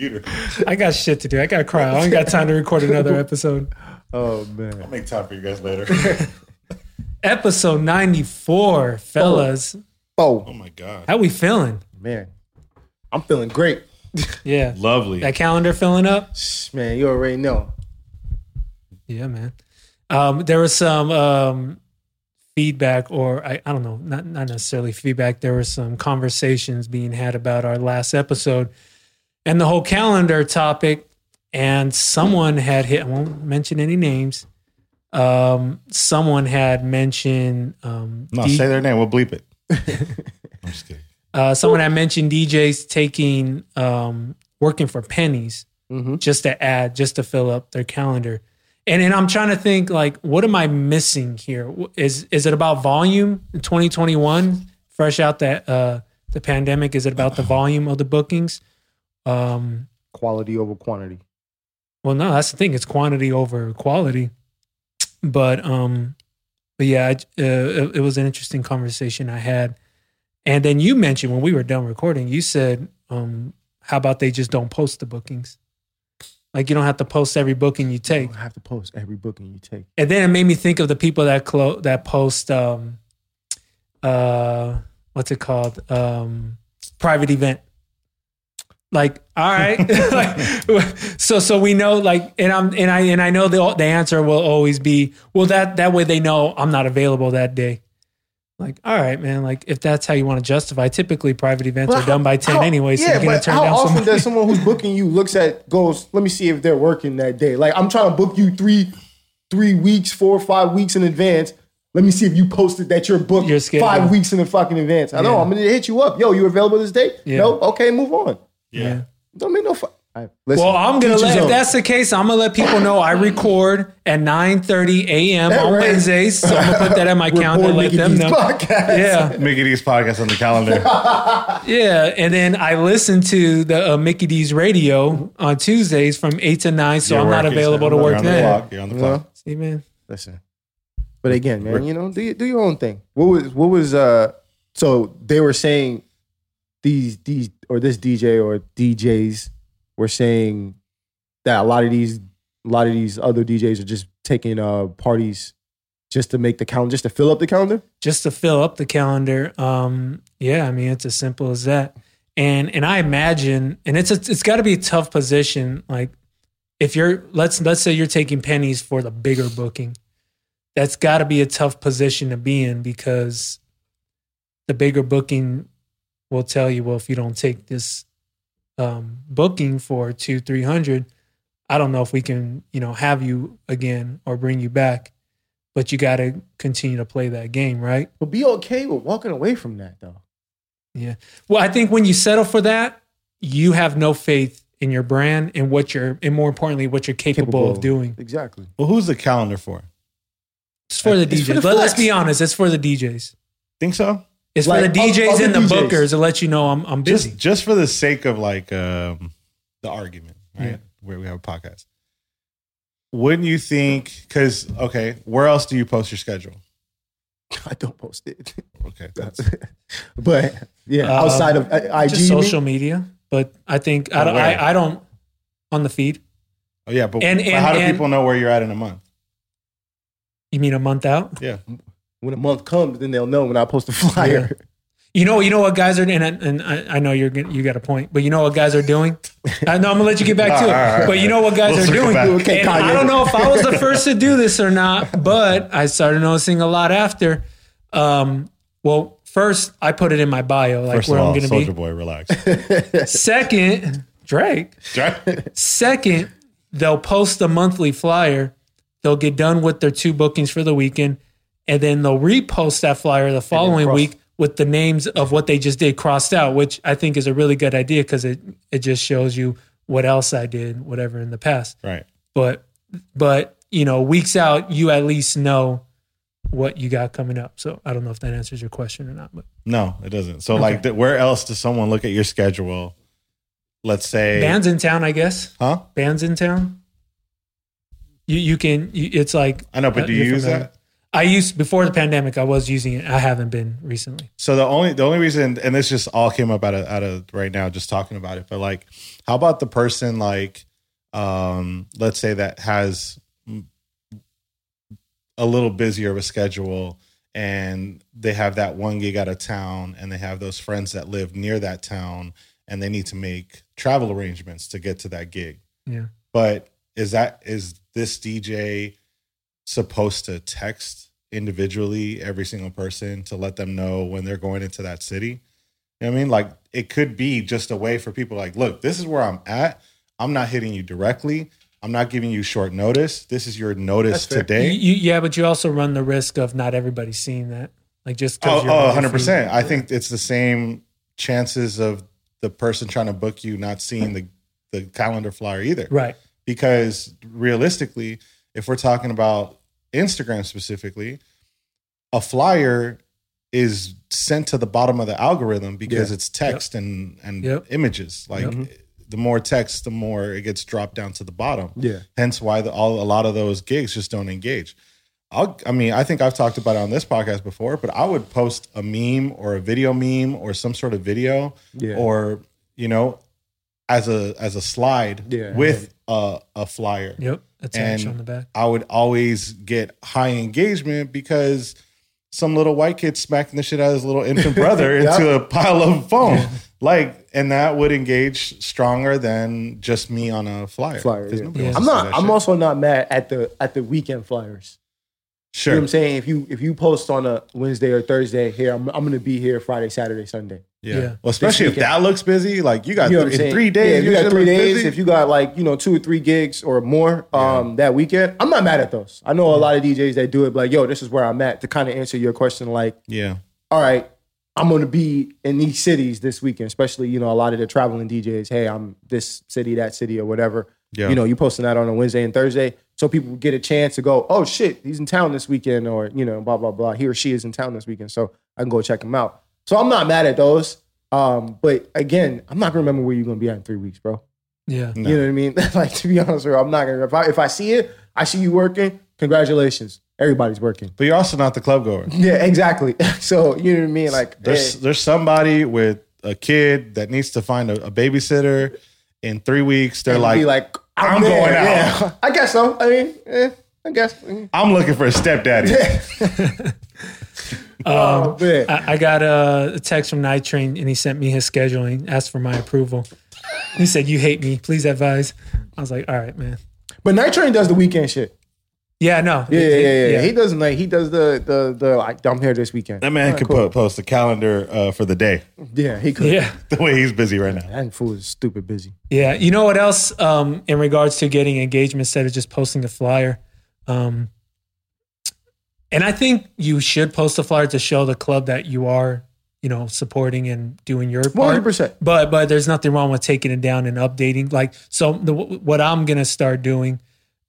computer. I got shit to do. I got to cry. I ain't got time to record another episode. Oh man, I'll make time for you guys later. Episode 94, fellas. oh Oh my god, How we feeling? man. I'm feeling great. Yeah. lovely. That calendar filling up? Man, you already know. Yeah, man. Um, there was some um, feedback, or I, I don't know, not not necessarily feedback. There were some conversations being had about our last episode and the whole calendar topic. And someone had hit. I won't mention any names. Um, someone had mentioned. Um, no, D- say their name. We'll bleep it. I'm just kidding. uh, someone had mentioned DJs taking um, working for pennies Mm-hmm. just to add, just to fill up their calendar. And and I'm trying to think like, what am I missing here? Is is it about volume in 2021, fresh out that uh, the pandemic? Is it about the volume of the bookings? Um, Quality over quantity. well, no, that's the thing. It's quantity over quality. But um, but yeah, I, uh, it, it was an interesting conversation I had. And then you mentioned when we were done recording, you said, um, how about they just don't post the bookings? Like you don't have to post every booking you take. You don't have to post every booking you take. And then it made me think of the people that clo- that post um uh what's it called? Um private event. Like, all right. like, so so we know like and I'm and I and I know the the answer will always be, well that that way they know I'm not available that day. Like, all right, man. Like, if that's how you want to justify, typically private events But are done by ten how- anyway. So yeah, you're gonna turn how down often someone. does someone who's booking you looks at goes? Let me see if they're working that day. Like I'm trying to book you three, three weeks, four or five weeks in advance. Let me see if you posted that you're booked Your schedule. five weeks in the fucking advance. I know Yeah. I'm gonna hit you up. Yo, you available this day? Yeah. No. Okay, move on. Yeah. Don't make no. Fu- All right, listen, Well, I'm gonna let if that's the case, I'm gonna let people know I record at 9:30 a.m. on right. Wednesdays. So I'm gonna put that in my calendar, Record let Mickey them D's know. podcast. Yeah, Mickey D's podcast on the calendar. yeah. And then I listen to the uh, Mickey D's radio on Tuesdays from eight to nine, so You're I'm not available to You're work on the then. clock. You're on the You know? clock. See, man. Listen. But again, man, you know, do you, do your own thing. What was what was uh so they were saying these these or this DJ or DJs were saying that a lot of these a lot of these other DJs are just taking uh parties just to make the calendar just to fill up the calendar. just to fill up the calendar. Um, yeah, I mean it's as simple as that. And and I imagine, and it's a, it's got to be a tough position. Like if you're let's let's say you're taking pennies for the bigger booking, that's got to be a tough position to be in because the bigger booking will tell you, well, if you don't take this um, booking for two three hundred, I don't know if we can you know have you again or bring you back but you got to continue to play that game, right? But be okay with walking away from that though. Yeah. Well, I think when you settle for that, you have no faith in your brand and what you're, and more importantly, what you're capable, of doing. Exactly. Well, who's the calendar for? It's for the It's for DJs. the Let, us be honest. It's for the DJs. Think so? It's Like, for the oth- DJs other and the DJs. bookers to let you know I'm, I'm busy. Just just for the sake of like um, the argument, right? Yeah. Where we have a podcast. Wouldn't you think? Because okay, where else do you post your schedule? I don't post it. Okay, that's, but yeah, Um, outside of uh, IG, just social media. But I think, I don't. I, I don't, on the feed. oh yeah, but, And- but and- how do and- people know where you're at in a month? You mean a month out? Yeah, when a month comes, then they'll know when I post a flyer. You know, you know what guys are, and, I- and I, I know you're gonna- you got a point, but you know what guys are doing. I know I'm gonna let you get back to it, All right, all right, but you know what guys We'll are doing. Okay, And I don't know if I was the first to do this or not, but I started noticing a lot after. Um, well, first I put it in my bio, like first where all, I'm gonna Soldier be. Boy, relax. Second, Drake. Second, they'll post a monthly flyer. They'll get done with their two bookings for the weekend, and then they'll repost that flyer the following cross- week with the names of what they just did crossed out, which I think is a really good idea because it it just shows you what else I did, whatever in the past. right. But but you know, weeks out, you at least know what you got coming up. So I don't know if that answers your question or not, but No, it doesn't. So like, th- where else does someone look at your schedule? Let's say, bands in town, I guess. huh? Bandsintown. You you can you, it's like I know, but Uh, do you use familiar. that? I used before the pandemic. I was using it. I haven't been recently. So the only the only reason, and this just all came up out of out of right now, just talking about it. But like, how about the person like, um, let's say that has a little busier of a schedule, and they have that one gig out of town, and they have those friends that live near that town, and they need to make travel arrangements to get to that gig. Yeah. But is that is this DJ supposed to text individually every single person to let them know when they're going into that city? You know what I mean? Like it could be just a way for people like, look, this is where I'm at. I'm not hitting you directly. I'm not giving you short notice. This is your notice today. You, you, yeah, but you also run the risk of not everybody seeing that. Like just Oh, you're oh, 100%. feed. I think it's the same chances of the person trying to book you not seeing the, the calendar flyer either. Right. Because realistically, if we're talking about Instagram specifically, a flyer is sent to the bottom of the algorithm because Yeah. it's text and, and Yep. images. Like mm-hmm. the more text, the more it gets dropped down to the bottom. Yeah. Hence why the, all a lot of those gigs just don't engage. I'll, I mean, I think I've talked about it on this podcast before, but I would post a meme or a video meme or some sort of video, Yeah. or you know, as a as a slide Yeah. with a, a flyer. Yep. Attach And- on the back. I would always get high engagement because some little white kid smacking the shit out of his little infant brother Yeah. into a pile of foam. Like, and that would engage stronger than just me on a flyer. Flyer, 'Cause yeah. Yeah. I'm not. I'm shit. also not mad at the at the weekend flyers. You sure. know what I'm saying? If you if you post on a Wednesday or Thursday, here I'm I'm gonna be here Friday, Saturday, Sunday. Yeah. Yeah. Well, especially if that looks busy, like you got You know th- in three Yeah, days. if you got should three days. busy. If you got like you know two or three gigs or more um, that weekend, I'm not mad at those. I know a lot of DJs that do it. Like, yo, this is where I'm at. To kind of answer your question, like, yeah. all right, I'm gonna be in these cities this weekend. Especially you know a lot of the traveling DJs. Hey, I'm this city, that city, or whatever. Yeah. You know, you posting that on a Wednesday and Thursday, so people get a chance to go. Oh shit, he's in town this weekend, or you know, blah blah blah. He or she is in town this weekend, so I can go check him out. So I'm not mad at those. Um, but again, I'm not gonna remember where you're gonna be at in three weeks, bro. Yeah. No. You know what I mean? like to be honest, with you, I'm not gonna. If I if I see it, I see you working. Congratulations, everybody's working. But you're also not the club goer. Yeah, exactly. So you know what I mean? Like There's eh, there's somebody with a kid that needs to find a, a babysitter in three weeks. They're and like, be like, I'm there, going out. Yeah. I guess so. I mean, eh, I guess. I'm looking for a stepdaddy. Oh man. I, I got a, a text from Night Train and he sent me his scheduling, asked for my approval. He said, "You hate me. Please advise." I was like, "All right, man." But Night Train does the weekend shit. Yeah, no. Yeah, yeah, yeah. yeah. He doesn't like he does the the the like I'm here this weekend. That man Alright, could cool. po- post a calendar uh, for the day. Yeah, he could. yeah. The way he's busy right now. That fool is stupid busy. Yeah. You know what else? Um, in regards to getting engagement instead of just posting a flyer. Um, and I think you should post a flyer to show the club that you are, you know, supporting and doing your part. hundred percent. But but there's nothing wrong with taking it down and updating. Like so, the, what I'm gonna start doing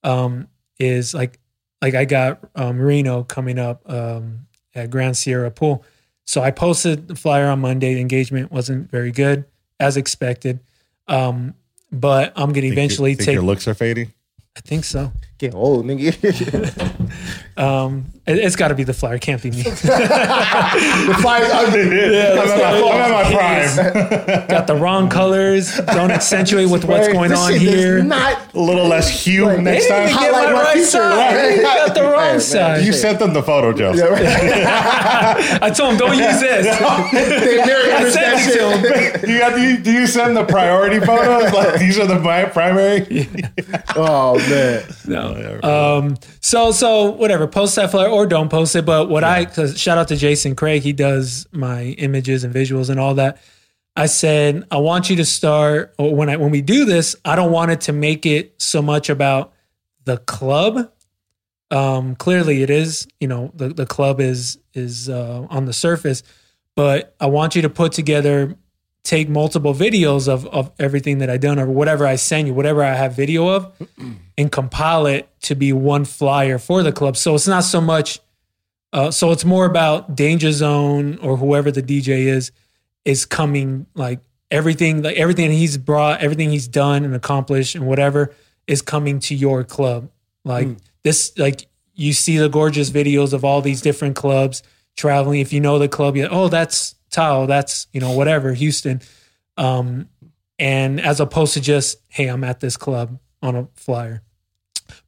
um, is like like I got um, Marino coming up um, at Grand Sierra Pool. So I posted the flyer on Monday. The engagement wasn't very good as expected. Um, but I'm gonna Think eventually you- think take. your looks are fading. I think so. Get old, nigga. Um, it, has got to be the flyer. Can't be me. the fly's ugly. I'm, at my, I'm at my prime. got the wrong colors. Don't accentuate with what's Right? going This on here. Not a little less hue Like, next time. get Highlight my my right future, side. right? They got the wrong man, side. You sent them the photo, Joe. Yeah, right. I told them don't use this. They mirror I sent it to shit. him. you got the, do you send the priority photos? Like these are the my primary. Oh man. No. Um, so so whatever, post that flyer or don't post it. But what I cause shout out to Jason Craig, he does my images and visuals and all that. I said, I want you to start or when I when we do this, I don't want it to make it so much about the club. Um, clearly it is, you know, the, the club is is uh, on the surface, but I want you to put together take multiple videos of, of everything that I done or whatever I send you, whatever I have video of, and compile it to be one flyer for the club. So it's not so much. Uh, so it's more about Danger Zone or whoever the DJ is is coming like everything like everything he's brought, everything he's done and accomplished and whatever is coming to your club. Like this, like you see the gorgeous videos of all these different clubs traveling. If you know the club, you oh that's Tao, that's you know whatever Houston, um, and as opposed to just hey I'm at this club on a flyer.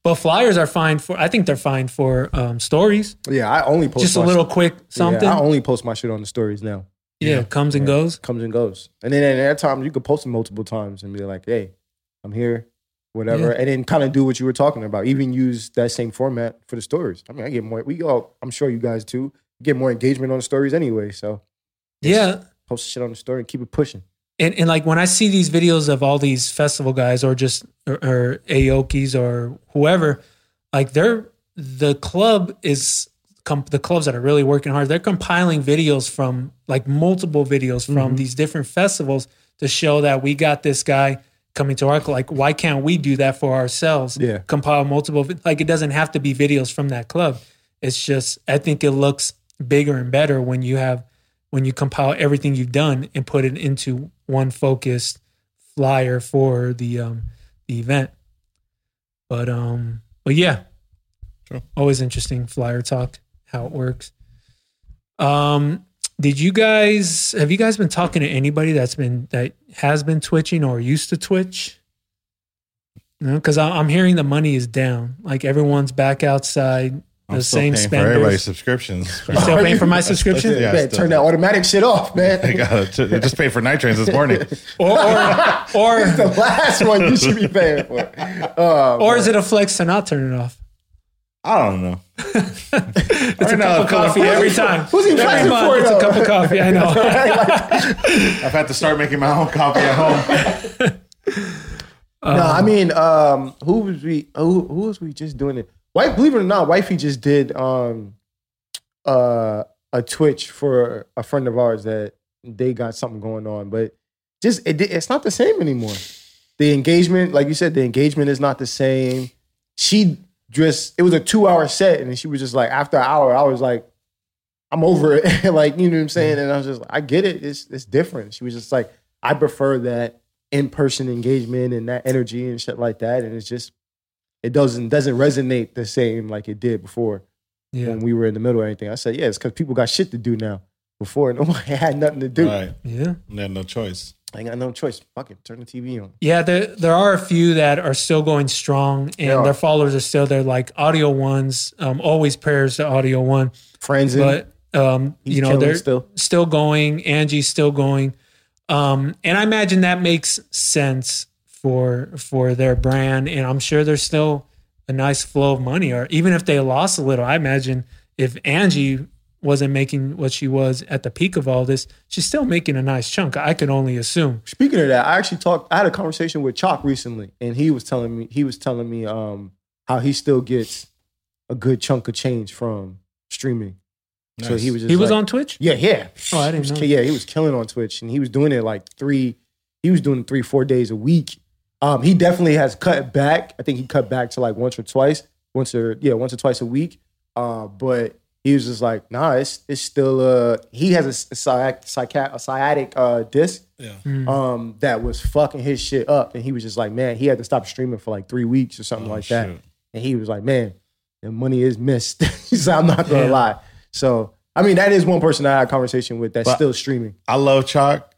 But flyers are fine for. I think they're fine for um, stories. Yeah, I only post Just a little shit- quick something. Yeah, I only post my shit on the stories now. Yeah, comes and goes. Comes and goes. And then at that time you could post it multiple times and be like, hey, I'm here, whatever. Yeah. And then kind of do what you were talking about. Even use that same format for the stories. I mean, I get more we all I'm sure you guys too get more engagement on the stories anyway. So Yeah, post shit on the story and keep it pushing. and, and like when I see these videos of all these festival guys or just or, or Aokis or whoever, like they're the club is com- the clubs that are really working hard. They're compiling videos from like multiple videos from mm-hmm. these different festivals to show that we got this guy coming to our club. Like, why can't we do that for ourselves? Yeah. compile multiple. Like, it doesn't have to be videos from that club. It's just I think it looks bigger and better when you have when you compile everything you've done and put it into one focused flyer for the um the event. But um but yeah. Sure. Always interesting flyer talk, how it works. Um did you guys have you guys been talking to anybody that's been that has been twitching or used to twitch? No, because I'm hearing the money is down. Like everyone's back outside. I'm The still same paying for everybody's subscriptions. You still paying for my subscription? Yeah, man, still. turn that automatic shit off, man. I got to just paid for night trains this morning. Or or or, the last one you should be paying for. Oh, or is it a flex to not turn it off? I don't know. It's a Right cup of coffee Philip, every time. who's he every flexing month, for, it's a cup of coffee. I know. I've had to start making my own coffee at home. no, I mean, um, who was we? Who, who was we just doing it? Wife, believe it or not, wifey just did um, uh, a Twitch for a friend of ours that they got something going on, but just it, it's not the same anymore. The engagement, like you said, the engagement is not the same. She just it was a two hour set, and she was just like after an hour, I was like, I'm over it. like you know what I'm saying, and I was just like, I get it. It's it's different. She was just like, I prefer that in person engagement and that energy and shit like that, and it's just it doesn't doesn't resonate the same like it did before Yeah, when we were in the middle or anything. I said, yeah, it's because people got shit to do now. Before nobody had nothing to do. Right. yeah, They had no choice. I ain't got no choice. Fuck it, turn the TV on. yeah. There there are a few that are still going strong, and Yeah. their followers are still there. Like Audio Ones, um, always prayers to Audio One, Friends, but um, you know they're still. still going. Angie's still going. Um, and I imagine that makes sense for for their brand. And I'm sure there's still a nice flow of money. Or even if they lost a little, I imagine if Angie wasn't making what she was at the peak of all this, she's still making a nice chunk. I can only assume. Speaking of that, I actually talked. I had a conversation with Chalk recently, and he was telling me he was telling me um, how he still gets a good chunk of change from streaming. So he was just He was like- on Twitch. Yeah, yeah. Oh, I didn't was know. Yeah, he was killing on Twitch, and he was doing it like three. He was doing it three, four days a week. Um, he definitely has cut back. I think he cut back to like once or twice, once or yeah, once or twice a week. Uh, but he was just like, nah, it's it's still. Uh, he has a, s- a, sciatic, psycha- a sciatic uh, disc Yeah. Mm. um, that was fucking his shit up, and he was just like, man, he had to stop streaming for like three weeks or something Oh, like that. And he was like, man, the money is missed. he said, I'm not gonna Yeah. lie. So I mean, that is one person I had a conversation with that's But- still streaming. I love Chalk,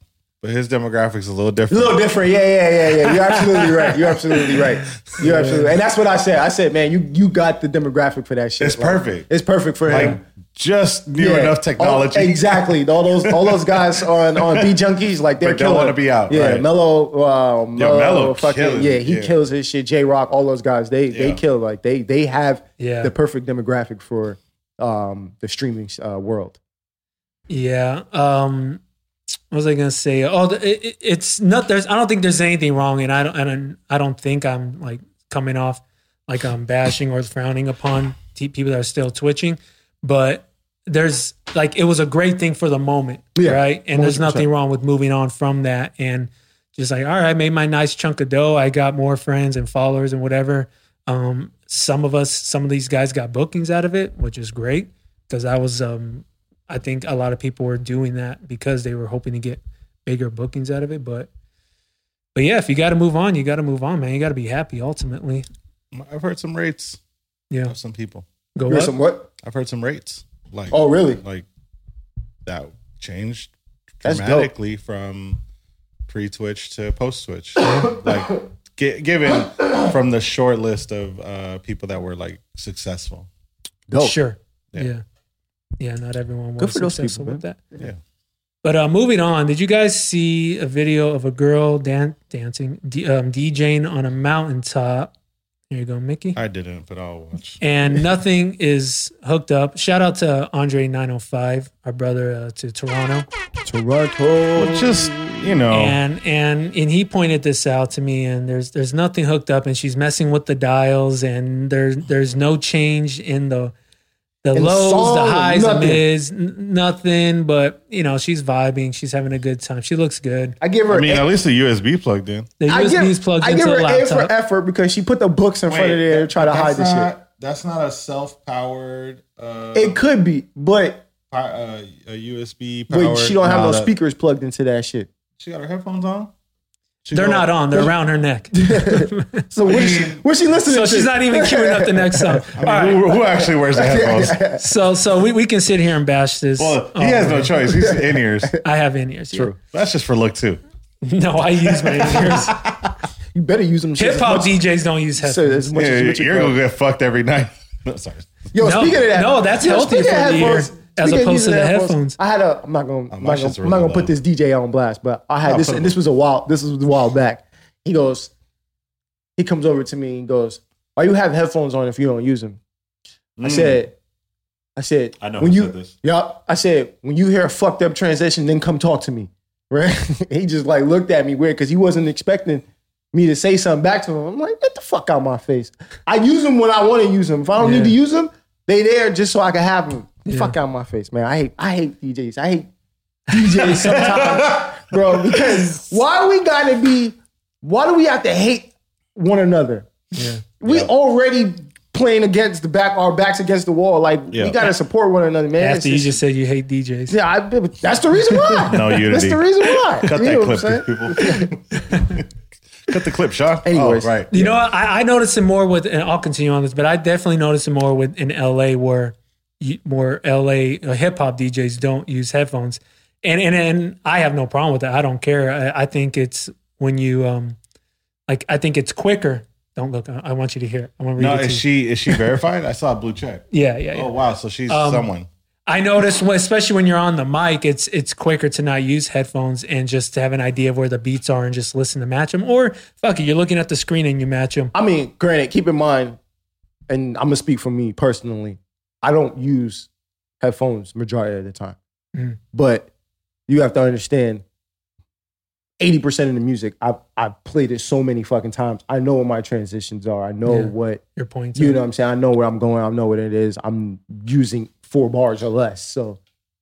but his demographics a little different. A little different, yeah, yeah, yeah, yeah. You're absolutely right. You're absolutely right. You're absolutely, and that's what I said. I said, man, you you got the demographic for that shit. It's Like, perfect. It's perfect for Like him. just new Yeah. enough technology. All- exactly. All those all those guys on on Beat Junkies, like they're But don't killing. wanna be out, Yeah, right. Mello, uh, Mello, Mello fucking yeah, he yeah. kills his shit. J Rocc, all those guys, they they kill. Like they they have Yeah. the perfect demographic for um the streaming uh, world. Yeah. Um, what was I gonna say? Oh, it, it- it's not. There's. I don't think there's anything wrong, and I don't. I don't. I don't think I'm like coming off like I'm bashing or frowning upon t- people that are still twitching. But there's like it was a great thing for the moment, Yeah, right? And there's 100%. nothing wrong with moving on from that and just like, all right, I made my nice chunk of dough. I got more friends and followers and whatever. Um, some of us, some of these guys got bookings out of it, which is great because I was um, I think a lot of people were doing that because they were hoping to get bigger bookings out of it. But but yeah, if you got to move on, you got to move on, man. You got to be happy ultimately. I've heard some rates Yeah. of some people. Go You up. some what? I've heard some rates. Like Oh, really? Like that changed dramatically from pre Twitch to post Twitch. like gi- given from the short list of uh, people that were like successful. Dope. Sure. Yeah. Yeah. Yeah. not everyone was Good successful people, with that. Yeah. But uh, moving on, did you guys see a video of a girl dan- dancing, D- um, DJing on a mountaintop? Here you go, Mickey. I didn't, but I'll watch. and nothing is hooked up. Shout out to Andre 905, our brother uh, to Toronto. Toronto. Just you know, and and and he pointed this out to me and there's there's nothing hooked up and she's messing with the dials and there's there's no change in the the In the lows song, the highs the nothing. mids n- nothing but you know she's vibing she's having a good time she looks good I give her. I mean, A, at least the USB plugged in. the I give, USB's plugged I into give her A for laptop effort because she put the books in front of there to try to hide this shit. That's not a self-powered. Uh, It could be, but uh, a USB. but she don't have no speakers plugged into that shit. She got her headphones on. She they're not on they're around her neck So what is she? What's she listening so to? she's not even queuing up the next song I mean, who, who actually wears the headphones? so so we, we can sit here and bash this Well, he has no choice. He's in ears. I have in ears. True. That's just for look too. No, I use my ears. You better use them. shit Hip hop DJs don't use so headphones. as much Yeah, as you're gonna get fucked every night. No, sorry. Yo, No, speaking of that, no, that's yo, healthy for the ear, headphones- as speaking opposed to the headphones. I had a. I'm not gonna. I'm my not gonna, shit's I'm not really gonna put low. this DJ on blast, but I had No, this, put and this was a while. This was a while back. He goes. He comes over to me and goes, "Why you have headphones on if you don't use them?" I hmm. said. I said. I know when who you, said this. Yup. I said, when you hear a fucked up transition, then come talk to me. Right? he just like looked at me weird because he wasn't expecting me to say something back to him. I'm like, get the fuck out my face. I use them when I want to use them. If I don't Yeah. need to use them, they there just so I can have them. Yeah. Fuck out my face, man. I hate I hate DJs. I hate DJs sometimes, bro. Because why we gotta be? Why do we have to hate one another? Yeah. We Yeah. already playing against the back, our backs against the wall. Like Yeah. we gotta support one another, man. It's After you just- just said you hate DJs. yeah, I, that's the reason why. No you. That's the reason why. Cut You that clip, what I'm saying? people. Cut the clip, Sean. Anyways. oh, right. You know. I, I noticed it more with, and I'll continue on this, but I definitely noticed it more with in LA where you, more LA hip hop DJs don't use headphones, and and and I have no problem with that. I don't care. I, I think it's when you um, like I think it's quicker. Don't look. I, I want you to hear. it. I want to read No, it to is you. she is she verified? I saw a blue check. yeah, yeah, yeah. Oh wow, so she's Um, someone. I notice, when- especially when you're on the mic, it's it's quicker to not use headphones and just to have an idea of where the beats are and just listen to match them. Or fuck it, you're looking at the screen and you match them. I mean, granted, keep in mind, and I'm gonna speak for me personally. I don't use headphones majority of the time, Mm. but you have to understand. 80% of the music, I've, I've played it so many fucking times. I know what my transitions are. I know Yeah. what Your points. You know what I'm saying? I know where I'm going. I know what it is. I'm using four bars or less. So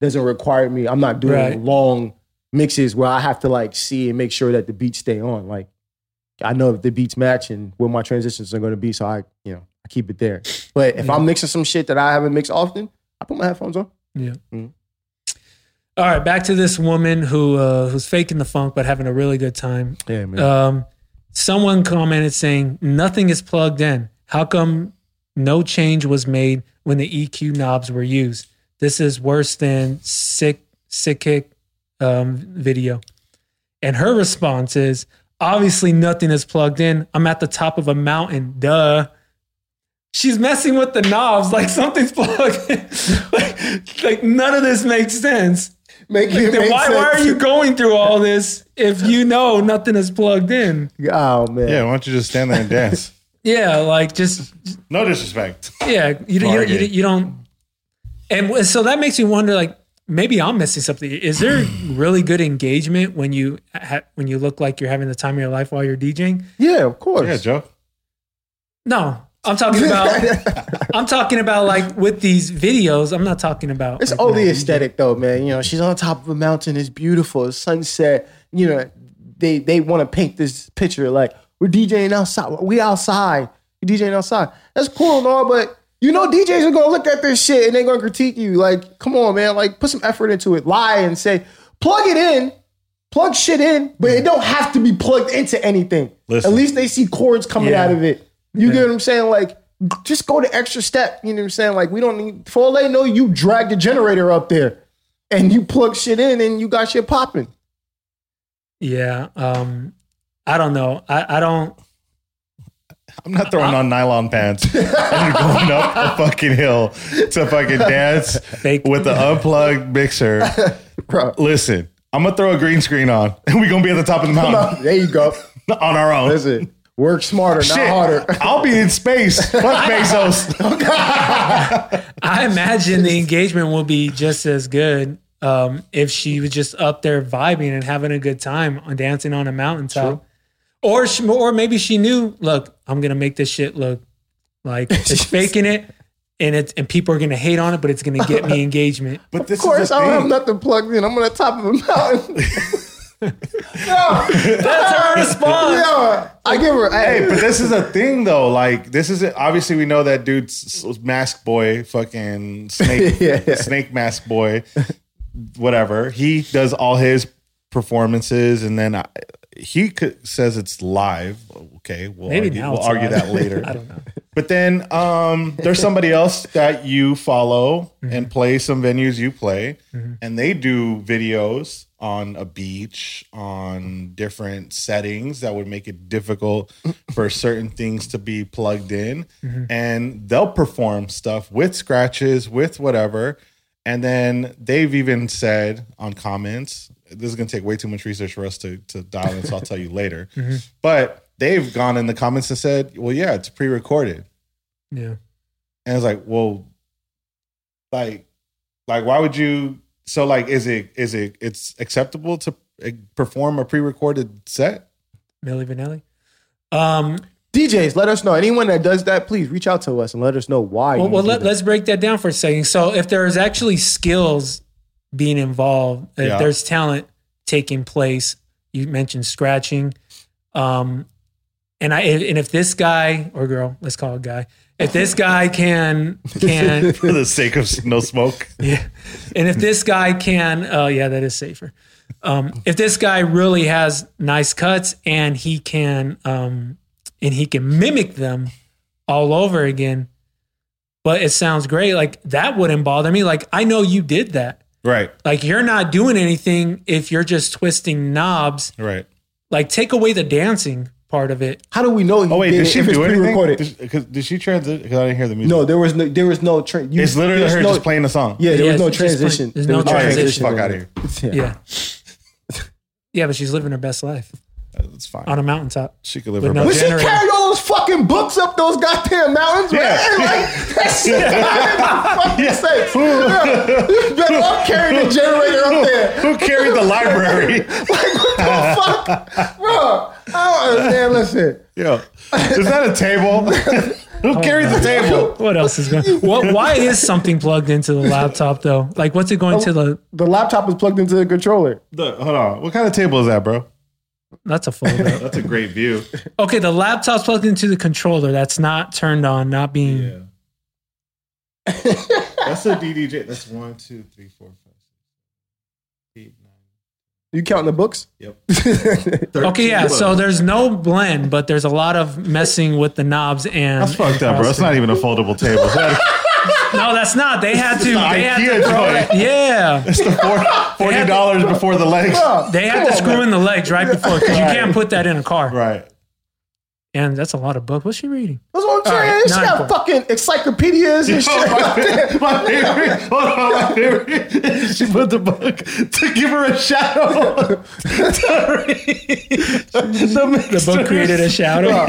it doesn't require me. I'm not doing Right. long mixes where I have to like see and make sure that the beats stay on. Like I know if the beats match and where my transitions are going to be. So I, you know, I keep it there. But if Yeah. I'm mixing some shit that I haven't mixed often, I put my headphones on. Yeah. Mm. All right, back to this woman who uh, who's faking the funk but having a really good time. Yeah, man. Um, someone commented saying nothing is plugged in. How come no change was made when the EQ knobs were used? This is worse than sick sick kick um, video. And her response is obviously nothing is plugged in. I'm at the top of a mountain. Duh. She's messing with the knobs like something's plugged in. like, like none of this makes sense. Make Then why, why are you going through all this if you know nothing is plugged in? Oh man. Yeah, why don't you just stand there and dance? Yeah, like just No disrespect. yeah, you, you, you, Bargain. you don't. And so that makes me wonder, like maybe I'm missing something. Is there really good engagement when you ha- when you look like you're having the time of your life while you're DJing? Yeah, of course. Yeah, Joe. No, I'm talking about I'm talking about like with these videos. I'm not talking about. It's like, only no, aesthetic though, man. You know, she's on top of a mountain. It's beautiful. It's sunset. You know, they they want to paint this picture like we're DJing outside. We outside. We DJing outside. That's cool and all, but you know, DJs are gonna look at this shit and they're gonna critique you. Like, come on, man. Like, put some effort into it. Lie and say, plug it in. Plug shit in, but it don't have to be plugged into anything. Listen. At least they see cords coming Yeah. out of it. You get what I'm saying? Like, just go the extra step. You know what I'm saying? Like we don't need for all they know, you drag the generator up there and you plug shit in and you got shit popping. Yeah. Um, I don't know. I, I don't. I'm not throwing on nylon pants and going up a fucking hill to fucking dance Fake. with the unplugged mixer. Bro. Listen, I'm gonna throw a green screen on, and we're gonna be at the top of the mountain There you go. on our own. Listen, work smarter, Shit, not harder. I'll be in space. Fuck Bezos. I imagine the engagement will be just as good um, if she was just up there vibing and having a good time on dancing on a mountaintop. Or, she, or maybe she knew, look, I'm gonna make this shit look like it's faking it, and it's and people are gonna hate on it, but it's gonna get me engagement. But this Of course, is the I don't have nothing plugged in. I'm on the top of a mountain. Yo, That's her response. yo, I give her. Hey, but this is a thing though. Like, this is obviously we know that dude's mask boy, fucking snake, Yeah. snake mask boy, whatever. He does all his performances, and then I, he could, says it's live. Okay, we'll Maybe argue, now we'll argue live. that later. I don't know. But then um, there's somebody else that you follow and play some venues you play, and they do videos on a beach, on different settings that would make it difficult for certain things to be plugged in. Mm-hmm. And they'll perform stuff with scratches, with whatever. And then they've even said on comments, this is going to take way too much research for us to, to dial in, so I'll tell you later. Mm-hmm. But they've gone in the comments and said, well, yeah, it's pre recorded. Yeah. And it's like, well, like, like, why would you? So, like, is it is it it's acceptable to uh, perform a pre-recorded set? Milli Vanilli. Um, DJs, let us know. Anyone that does that, please reach out to us and let us know why. well, well let, let's break that down for a second. So, if there's actually skills being involved, if Yeah. there's talent taking place, you mentioned scratching, um, and I and if this guy or girl, let's call it guy, if this guy can can For the sake of no smoke. Yeah. And if this guy can, oh yeah, that is safer. Um, if this guy really has nice cuts and he can, um, and he can mimic them all over again, but it sounds great. Like that wouldn't bother me. Like I know you did that. Right, Like you're not doing anything if you're just twisting knobs. right. Like take away the dancing part of it. How do we know? He Oh wait, did, did it she if do anything? pre-recorded? Did, she- 'cause- did she transit? Because I didn't hear the music. no, there was no. There was no. Tra- you, it's literally her no- just playing the song. Yeah, there Yeah, was no it's just transition. there's There no was All right, get the transition. fuck out of here. Yeah. Yeah, but she's living her best life It's fine. on a mountaintop. She could live With her no best. But she generator. carried all those fucking books up those goddamn mountains, man. Yeah. Like that shit fucking sense. Yeah. You better off carrying the generator up there. Who carried the library? Like what the fuck, bro? I don't understand. Listen, Yo, is that a table? Who oh carried the table? What else is going? What? Why is something plugged into the laptop though? Like, what's it going to oh, the? the laptop is plugged into the controller. The- hold on. What kind of table is that, bro? That's a fold. That's a great view. Okay, the laptop's plugged into the controller. That's not turned on. Not being. That's a DDJ. That's one, two, three, four, five, six, eight, nine. You counting the books? Yep. Okay, yeah. So there's no blend, but there's a lot of messing with the knobs and. That's fucked up, bro. It's not even a foldable table. No, that's not. They had to. the They had IKEA to throw it. Yeah, It's the four, forty dollars before the legs. they had to screw in the legs right before because you can't put that in a car. Right. And that's a lot of books. What's she reading? That's what I'm saying. right, she got fucking encyclopedias and shit. My, favorite, my favorite. Hold on, my favorite. She put the book to give her a shadow. the, The book created a shadow.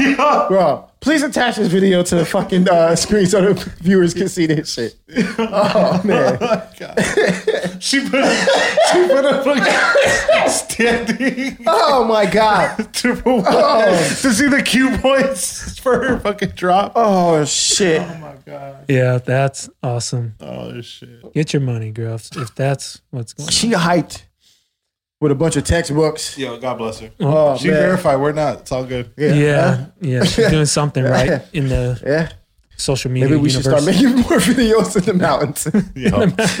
Bro, please attach this video to the fucking uh, screen so the viewers can see this shit. Oh man, Oh my god. She put she put a fucking standing oh my god, to, to see the cue points for her fucking drop. oh shit. Oh my god. Yeah, that's awesome. Oh shit. Get your money, girl. If, if that's what's going on. She hyped with a bunch of textbooks. Yo, God bless her. Oh, oh She man, verified. We're not. It's all good. Yeah, yeah. She's doing something right in the yeah. social media Maybe we universe. should start making more videos in the mountains. Yo,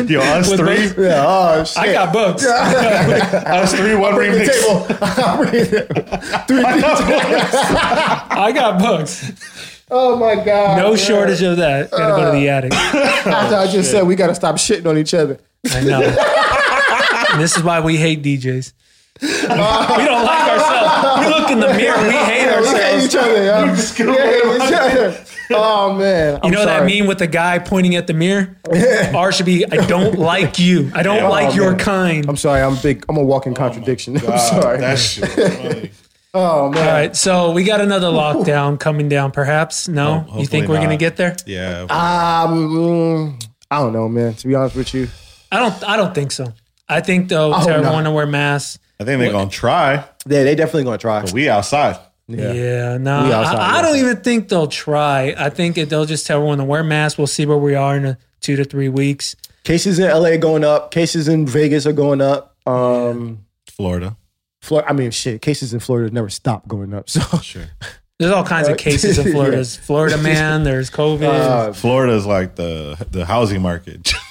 yo, us three, both- yeah. Oh shit. I got books. us three, one Bring the remix. table. I'll bring it. Three I got books. Oh my god! No man. shortage of that. Gotta go to the uh, attic. After I just said we got to stop shitting on each other. I know. And this is why we hate DJs. we don't like ourselves. We look in the mirror. We hate Yeah, we hate ourselves. each other. Yeah. Yeah, each other. Oh man! You know that sorry. meme with the guy pointing at the mirror? Ours should be, I don't like you. I don't like Oh, your man. kind. I'm sorry. I'm big. I'm a walking contradiction. I'm sorry. That shit. funny. oh man! All right, so we got another lockdown coming down, perhaps. No? Ho- you think we're going to not. get there? Yeah. Um, mm, I don't know, man. To be honest with you, I don't I don't think so. I think, though, I to hope not. everyone to wear masks. I think they're gonna try. yeah, they definitely gonna try. We outside. Yeah, no, We outside, I, I we don't outside. even think they'll try. I think it, they'll just tell everyone to wear masks. We'll see where we are in a two to three weeks. Cases in LA going up. Cases in Vegas are going up. Um, Florida. Florida. I mean, shit. Cases in Florida never stop going up. So, Sure. There's all kinds of cases in Florida. Yeah. There's Florida man. There's COVID. uh, Florida's like the the housing market.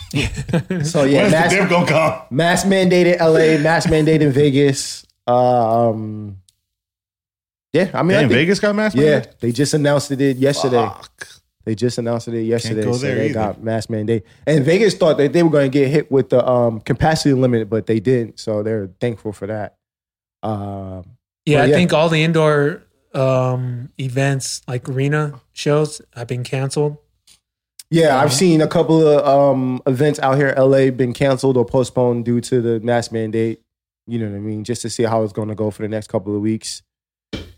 so yeah, When's the mass, dip gonna come? mass mandate in LA, mass mandated in Vegas. Um, yeah, I mean, I think- Vegas got mask Yeah, mandate? they just announced it yesterday. Fuck. They just announced it yesterday. go so there they either. got mass mandate. And Vegas thought that they were going to get hit with the um, capacity limit, but they didn't. So they're thankful for that. Um, yeah, well, I yeah. think all the indoor um, events, like arena shows, have been canceled. Yeah, I've seen a couple of um, events out here in LA been canceled or postponed due to the mass mandate. You know what I mean? Just to see how it's going to go for the next couple of weeks.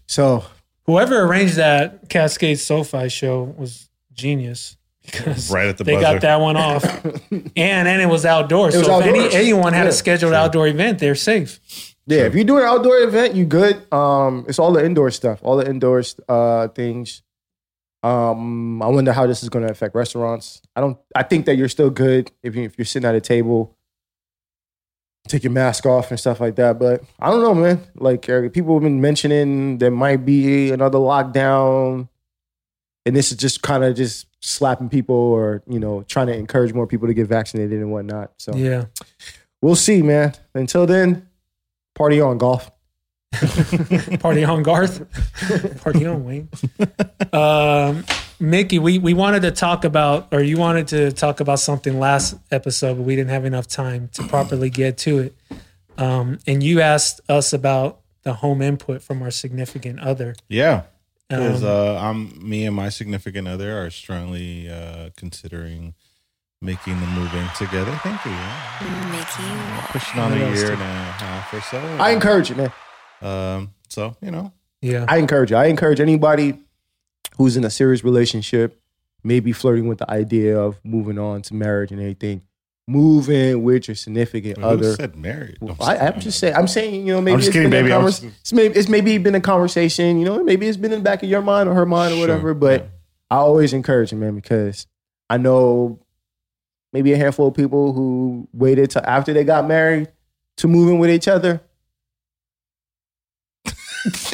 So Whoever arranged that Kaskade SoFi show was genius. Because Right at the they buzzer. got that one off, and and it was outdoors. It was so if any, anyone had Yeah, a scheduled sure. outdoor event, they're safe. Yeah, if you do an outdoor event, you good. Um, it's all the indoor stuff, all the indoor uh things. Um, I wonder how this is going to affect restaurants. I don't. I think that you're still good if you if you're sitting at a table, take your mask off and stuff like that. But I don't know, man. Like uh, people have been mentioning there might be another lockdown, and this is just kind of just slapping people or you know trying to encourage more people to get vaccinated and whatnot. So Yeah. we'll see, man. Until then, party on golf. Party on Garth. Party on Wayne. Um, Mickey, we, we wanted to talk about, or you wanted to talk about something last episode, but we didn't have enough time to properly get to it. Um, and you asked us about the home input from our significant other. Yeah. Because Um, uh, I'm me and my significant other are strongly uh, considering making the move in together. Thank you. Mickey. Pushing on a year and a half or so. I encourage it, man. Um, so you know, Yeah. I encourage you. I encourage anybody who's in a serious relationship, maybe flirting with the idea of moving on to marriage and anything. Move in with your significant who other. said married? I'm I, I'm just saying. I'm saying. You know, maybe just it's kidding, been a baby. I'm convers- just- it's maybe it's maybe been a conversation. You know, maybe it's been in the back of your mind or her mind or Sure, whatever. But yeah. I always encourage it, man, because I know maybe a handful of people who waited till after they got married to move in with each other.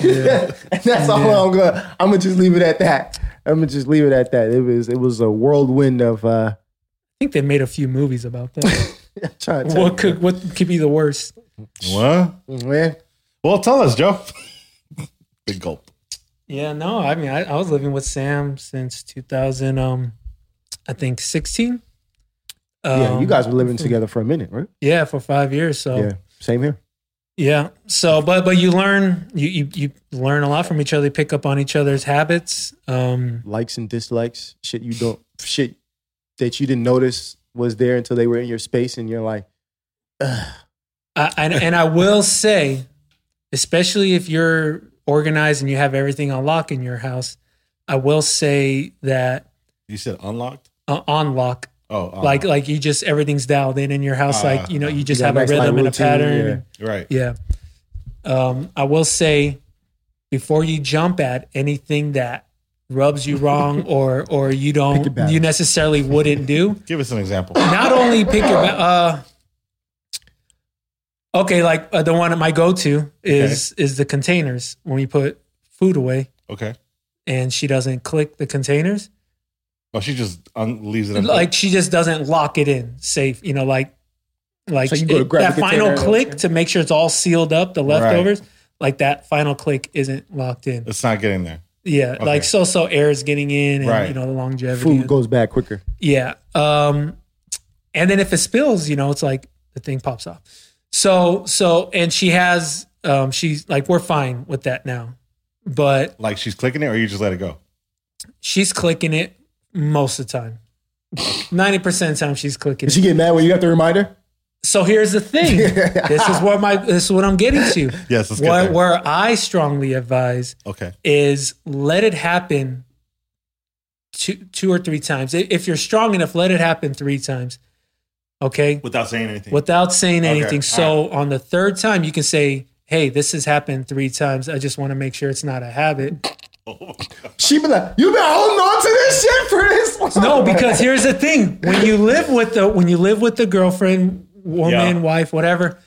Yeah. and that's all Yeah. I'm gonna. I'm gonna just leave it at that. I'm gonna just leave it at that. It was it was a whirlwind of. uh I think they made a few movies about that. trying to what could what could be the worst? what? you, man. Well, tell us, Joe. Big gulp. Yeah, no, I mean, I, I was living with Sam since 2000, um, I think 16. Yeah, you Um, guys were living together for a minute, right? Yeah, for five years. So Yeah, same here. Yeah. So, but but you learn you you, you learn a lot from each other. You pick up on each other's habits. Um, Likes and dislikes, shit you don't, shit that you didn't notice was there until they were in your space, and you're like, I, and and I will say, especially if you're organized and you have everything unlocked in your house, I will say that You said unlocked. uh, on lock, Oh, unlocked. like like you just everything's dialed in in your house. Ah, like you know, you just got have a a nice light rhythm and a routine, pattern. right. Yeah. Um, I will say before you jump at anything that rubs you wrong or or you don't you necessarily wouldn't do. Give us an example. Not only pick your ba- uh Okay, like uh, the one at my go-to is is the containers when we put food away Okay. and she doesn't click the containers. Oh, she just un- leaves it. unplugged. Like she just doesn't lock it in safe, you know, like like So you go to it- grab that the final container- click to make sure it's all sealed up, the leftovers, like that final click isn't locked in. it's not getting there. Yeah, Okay. like so so air is getting in and Right. you know the longevity. Food goes bad quicker. Yeah. Um, and then if it spills, you know, it's like the thing pops off. So, so, and she has, um, she's like, we're fine with that now, but Like she's clicking it, or you just let it go. she's clicking it most of the time. 90% of the time she's clicking Did she get mad when you got the reminder? So here's the thing. this is what my, this is what I'm getting to. Yes, let's get What, there. where I strongly advise Okay. is let it happen two, two or three times. If you're strong enough, let it happen three times. Okay. Without saying anything. without saying Okay, anything. all So on the third time, you can say, "Hey, this has happened three times. I just want to make sure it's not a habit." She be like, "You been holding on to this shit for this?" long?" No, because here's the thing: when you live with the when you live with the girlfriend, woman, Yeah. wife, whatever,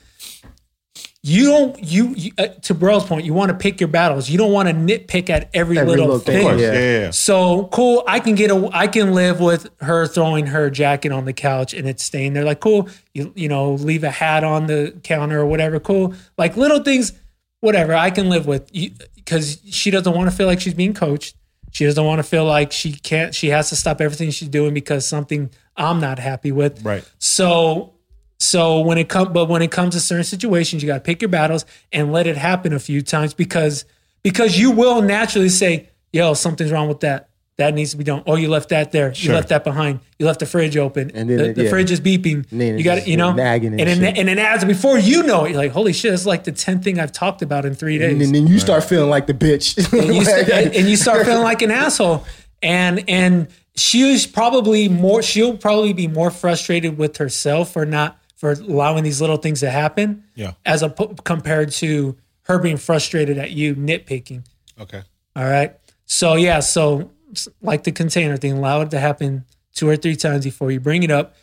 you don't you, you uh, to Burrell's point, you want to pick your battles. You don't want to nitpick at every, Every little, little thing, thing. Course. Yeah. Yeah. yeah, yeah. So cool. I can get a. I can live with her throwing her jacket on the couch and it's staying there. Like cool. You you know leave a hat on the counter or whatever. Cool. Like little things, whatever. I can live with because she doesn't want to feel like she's being coached. She doesn't want to feel like she can't. She has to stop everything she's doing because something I'm not happy with. Right. So so when it comes, but when it comes to certain situations, you got to pick your battles and let it happen a few times because because you will naturally say, "Yo, something's wrong with that. That needs to be done." Oh, you left that there. Sure. You left that behind. You left the fridge open. And then the, it- the yeah. fridge is beeping. And then you got just to, you know, nagging and and then and then as before you know it, you're like, "Holy shit, it's like the tenth thing I've talked about in three days." and then you start feeling like the bitch. and you, st- and you start feeling like an asshole. And and she's probably more. She'll probably be more frustrated with herself for not for allowing these little things to happen. Yeah. As a compared to her being frustrated at you nitpicking. Okay. All right. So yeah. So s- like the container thing, allow it to happen two or three times before you bring it up,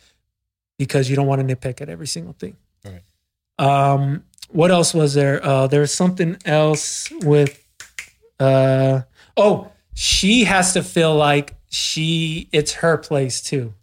because you don't want to nitpick at every single thing. Right. Um, what else was there? Uh, there was something else with. Uh, oh, she has to feel like she it's her place too.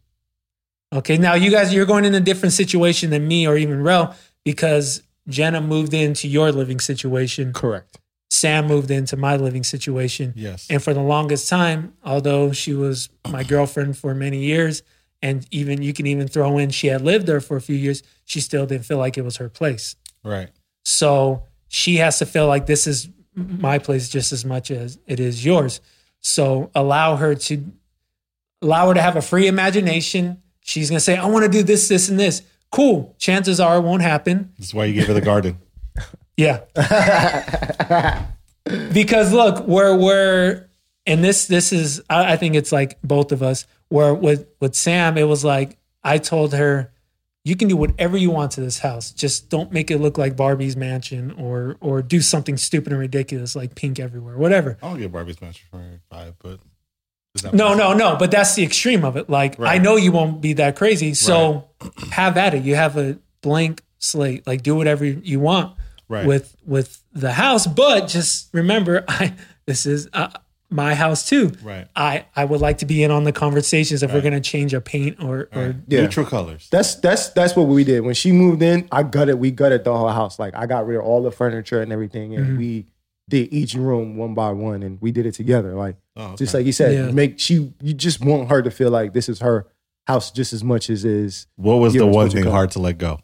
Okay, now you guys you're going in a different situation than me or even Rel because Jenna moved into your living situation. Correct. Sam moved into my living situation. Yes. And for the longest time, although she was my girlfriend for many years, and even you can even throw in she had lived there for a few years, she still didn't feel like it was her place. right. So she has to feel like this is my place just as much as it is yours. So allow her to allow her to have a free imagination. She's gonna say, I want to do this, this, and this. Cool. Chances are it won't happen. That's why you gave her the garden. Yeah. because look, we're we're and this this is I, I think it's like both of us. Where with with Sam, it was like I told her, you can do whatever you want to this house. Just don't make it look like Barbie's mansion or or do something stupid and ridiculous like pink everywhere, whatever. I don't get Barbie's mansion for five, but No, no, no. But that's the extreme of it. Like I know you won't be that crazy, so have at it. You have a blank slate. Like do whatever you want Right. with with the house, but just remember, I this is uh, my house too. Right. I I would like to be in on the conversations if we're going to change a paint or or Yeah. neutral colors. That's that's that's what we did when she moved in. I gutted, we gutted the whole house. Like I got rid of all the furniture and everything, and Mhm. we did each room one by one, and we did it together. Like Oh, just like you said, Yeah. make she you just want her to feel like this is her house just as much as is. what was the one thing hard to let go?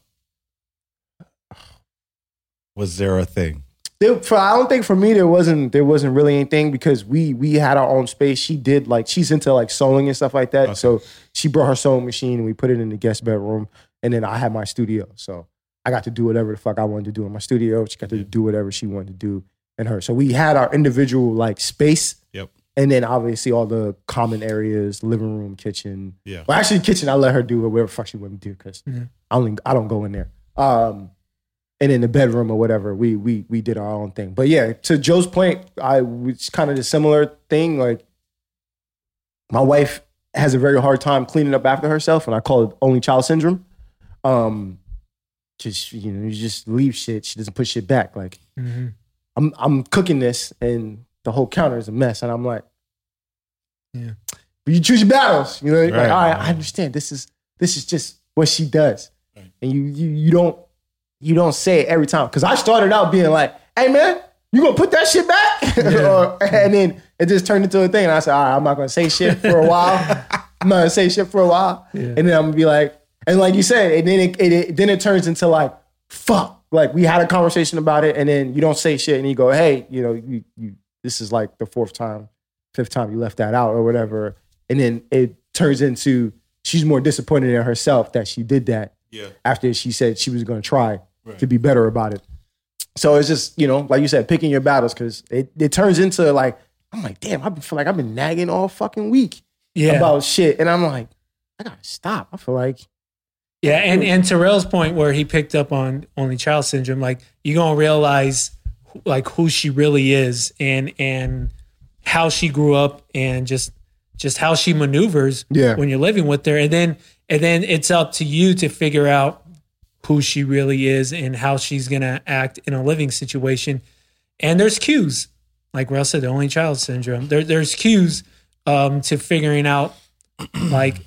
Was there a thing? There, for, I don't think for me there wasn't there wasn't really anything because we we had our own space. She did like she's into like sewing and stuff like that. Okay. So she brought her sewing machine and we put it in the guest bedroom, and then I had my studio. So I got to do whatever the fuck I wanted to do in my studio. She got to do whatever she wanted to do in her. So we had our individual like space. Yep. And then obviously all the common areas, living room, kitchen. Yeah. Well, actually, kitchen I let her do whatever the fuck she wanted to do because Mhm. I only I don't go in there. Um, and in the bedroom or whatever, we we we did our own thing. But yeah, to Joe's point, I was kind of the similar thing. Like my wife has a very hard time cleaning up after herself, and I call it only child syndrome. Um, just you know, you just leave shit. She doesn't put shit back. Like Mhm. I'm I'm cooking this, and the whole counter is a mess, and I'm like, Yeah. But you choose your battles. You know, like, Right, all right, right. I understand. This is this is just what she does, Right. and you you you don't you don't say it every time. Because I started out being like, "Hey man, you gonna put that shit back?" Or- and then it just turned into a thing. And I said, all right, I'm not gonna say shit for a while. I'm not gonna say shit for a while. Yeah. And then I'm gonna be like, and like you said, and then it, it, it then it turns into like, fuck. Like we had a conversation about it, and then you don't say shit, and you go, hey, you know, you, you this is like the fourth time, fifth time you left that out or whatever. And then it turns into she's more disappointed in herself that she did that Yeah. after she said she was going to try to be better about it. So it's just, you know, like you said, picking your battles because it, it turns into like, I'm like, damn, I feel like I've been nagging all fucking week Yeah. about shit. And I'm like, I gotta stop. I feel like, Yeah, and and Terrell's point where he picked up on only child syndrome, like you gonna realize like who she really is and and how she grew up and just just how she maneuvers Yeah. when you're living with her, and then and then it's up to you to figure out who she really is and how she's gonna act in a living situation. And there's cues, like Russ said, the only child syndrome. There, there's cues um, to figuring out like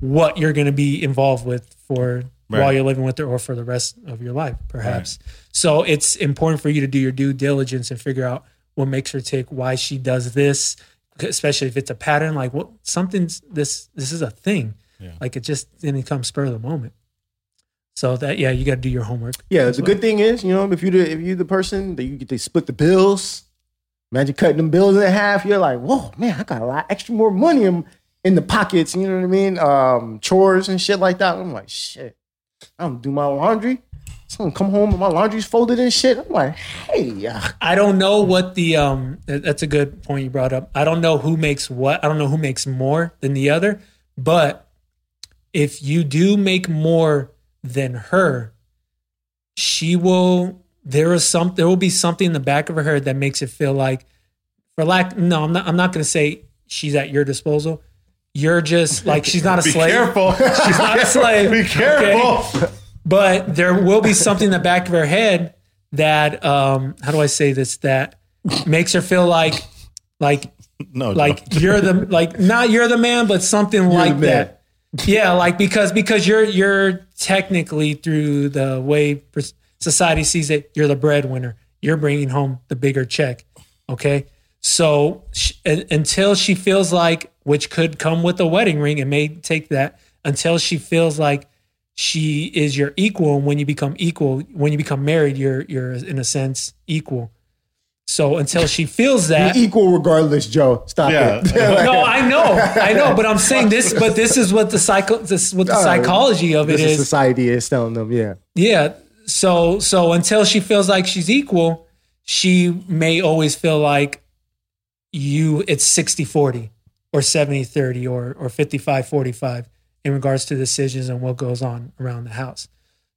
what you're going to be involved with for Right. while you're living with her or for the rest of your life, perhaps. So it's important for you to do your due diligence and figure out what makes her tick, why she does this, especially if it's a pattern. Like what something's this this is a thing. Yeah. Like it just didn't come spur of the moment. So that yeah, you got to do your homework. yeah, the well. good thing is, you know, if you the if you the person that you get they split the bills, imagine cutting them bills in half. You're like, whoa, man, I got a lot extra more money in, in the pockets. You know what I mean? Um, chores and shit like that. I'm like, shit. I'm do my laundry. Someone come home and my laundry's folded and shit. I'm like, hey, uh, I don't know what the um that's a good point you brought up. I don't know who makes what. I don't know who makes more than the other, but if you do make more than her, she will there is some there will be something in the back of her head that makes it feel like for lack no, I'm not I'm not going to say she's at your disposal. You're just like she's not a slave. Be slave. careful. She's not a slave. Be careful. But there will be something in the back of her head that um how do I say this that makes her feel like like No, like no. you're the like not you're the man but something like that. Yeah, like because because you're you're technically through the way society sees it, you're the breadwinner. You're bringing home the bigger check. Okay? So sh- un- until she feels like which could come with a wedding ring, it may take that until she feels like she is your equal and when you become equal when you become married you're you're in a sense equal so until she feels that you're equal regardless, Joe. Stop Yeah. it. no i know i know but i'm saying this but this is what the psycho this what the Uh, psychology of it this is is society is telling them, yeah. yeah so so until she feels like she's equal she may always feel like you it's 60 40 or 70 30 or or 55 45 in regards to decisions and what goes on around the house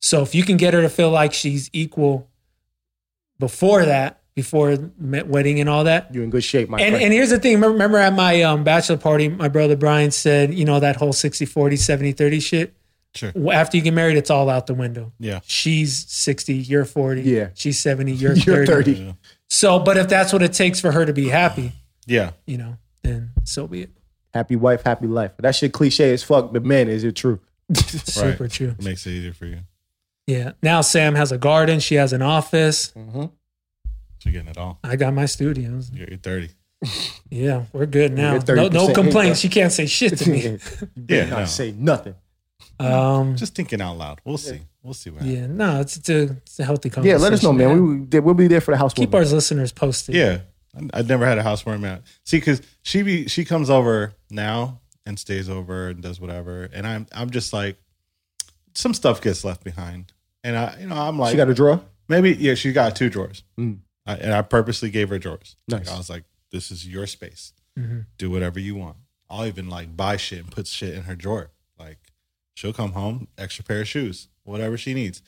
so if you can get her to feel like she's equal before that before wedding and all that You're in good shape, my and, friend. and here's the thing remember, remember at my um, bachelor party my brother brian said you know that whole 60 40 70 30 shit Sure. after you get married it's all out the window Yeah. she's 60 you're 40 Yeah. she's 70 you're, You're 30. 30. so but if that's what it takes for her to be happy Yeah. you know then so be it Happy wife, happy life. That shit cliche as fuck, but man, is it true? super true It makes it easier for you. yeah now sam has a garden she has an office Mm-hmm. So you're getting it all. i got my studios You're, you're 30. yeah we're good now get no, no 30% complaints she can't say shit to me Yeah, not no. say nothing. um Just thinking out loud. We'll see. We'll see what happens. yeah no it's, it's a it's a healthy conversation. Yeah, conversation let us know, man. We, we'll be there for the house. keep our listeners posted Yeah. I- I've never had a housewarming out. See, because she be she comes over now and stays over and does whatever, and I'm I'm just like, some stuff gets left behind, and I you know I'm like She got a drawer. maybe yeah she got two drawers, Mm. I, and I purposely gave her drawers. Like, I was like, this is your space. Mhm. Do whatever you want. I'll even like buy shit and put shit in her drawer. Like she'll come home, extra pair of shoes, whatever she needs.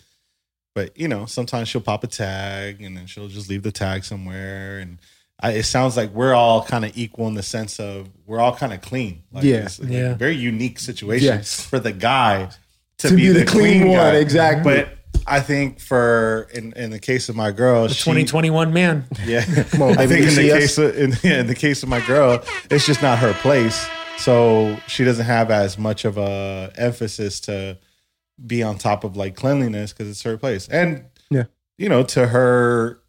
But you know, sometimes she'll pop a tag and then she'll just leave the tag somewhere. And I, it sounds like we're all kind of equal in the sense of we're all kind of clean. Like, Yeah. it's Yeah. a very unique situation Yes. for the guy to, To be, the, clean, one, guy. exactly. But I think for in in the case of my girl, the she- 2021 man yeah, on, I think in the see us? case of in, yeah, in the case of my girl, it's just not her place. So she doesn't have as much of a emphasis to be on top of like cleanliness because it's her place. And Yeah. you know, to her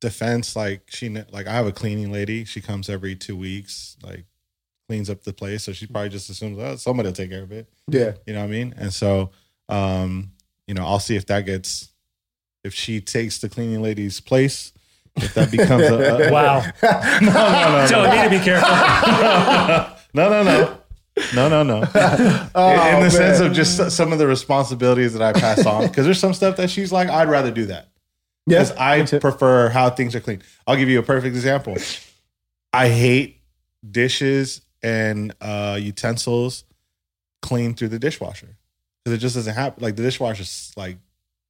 defense, like she kn- like I have a cleaning lady. She comes every two weeks, like cleans up the place. So she probably just assumes oh, somebody will take care of it. Yeah. You know what I mean? And so, um, you know, I'll see if that gets if she takes the cleaning lady's place. If that becomes a, a Wow. no, no, no, So no, need to be careful. no, no, no. No, no, no. Oh, in, in the man. sense of just some of the responsibilities that I pass on, because there's some stuff that she's like, I'd rather do that Yes. because I prefer how things are clean. I'll give you a perfect example. I hate dishes and uh, utensils clean through the dishwasher because it just doesn't happen. Like the dishwashers, like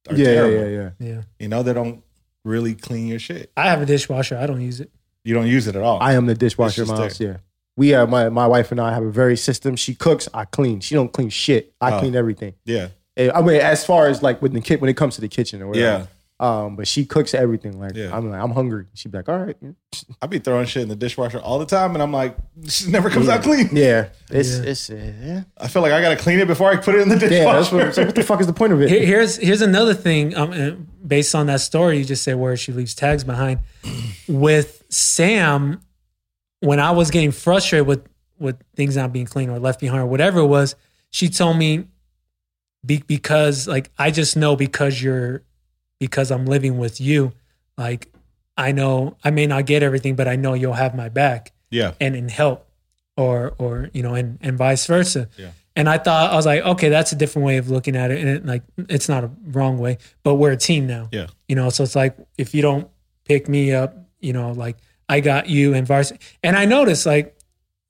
are yeah, terrible. yeah, yeah, Yeah. You know, they don't really clean your shit. I have a dishwasher. I don't use it. You don't use it at all. I am the dishwasher in It's my. Yeah. We have my my wife and I have a very system. She cooks, I clean. She don't clean shit. I Oh. clean everything. yeah, Eh, I mean, as far as like when the kid when it comes to the kitchen or whatever. yeah. Um, but she cooks everything. Like Yeah. I'm like, I'm hungry. She'd be like, all right. I be throwing shit in the dishwasher all the time, and I'm like, this never comes out clean. Yeah. It's Yeah. it's uh, yeah. I feel like I gotta clean it before I put it in the dishwasher. Yeah, that's what, so what the fuck is the point of it? Here- Here's here's another thing. Um, uh, based on that story, you just said where she leaves tags behind. With Sam, when I was getting frustrated with with things not being clean or left behind or whatever it was, she told me be, because like I just know because you're because I'm living with you, like I know I may not get everything, but I know you'll have my back yeah, and in help or or you know and and vice versa. Yeah. and i thought i was like okay that's a different way of looking at it. And it, like it's not a wrong way but we're a team now. Yeah, you know so it's like if you don't pick me up you know like i got you and vice and i noticed like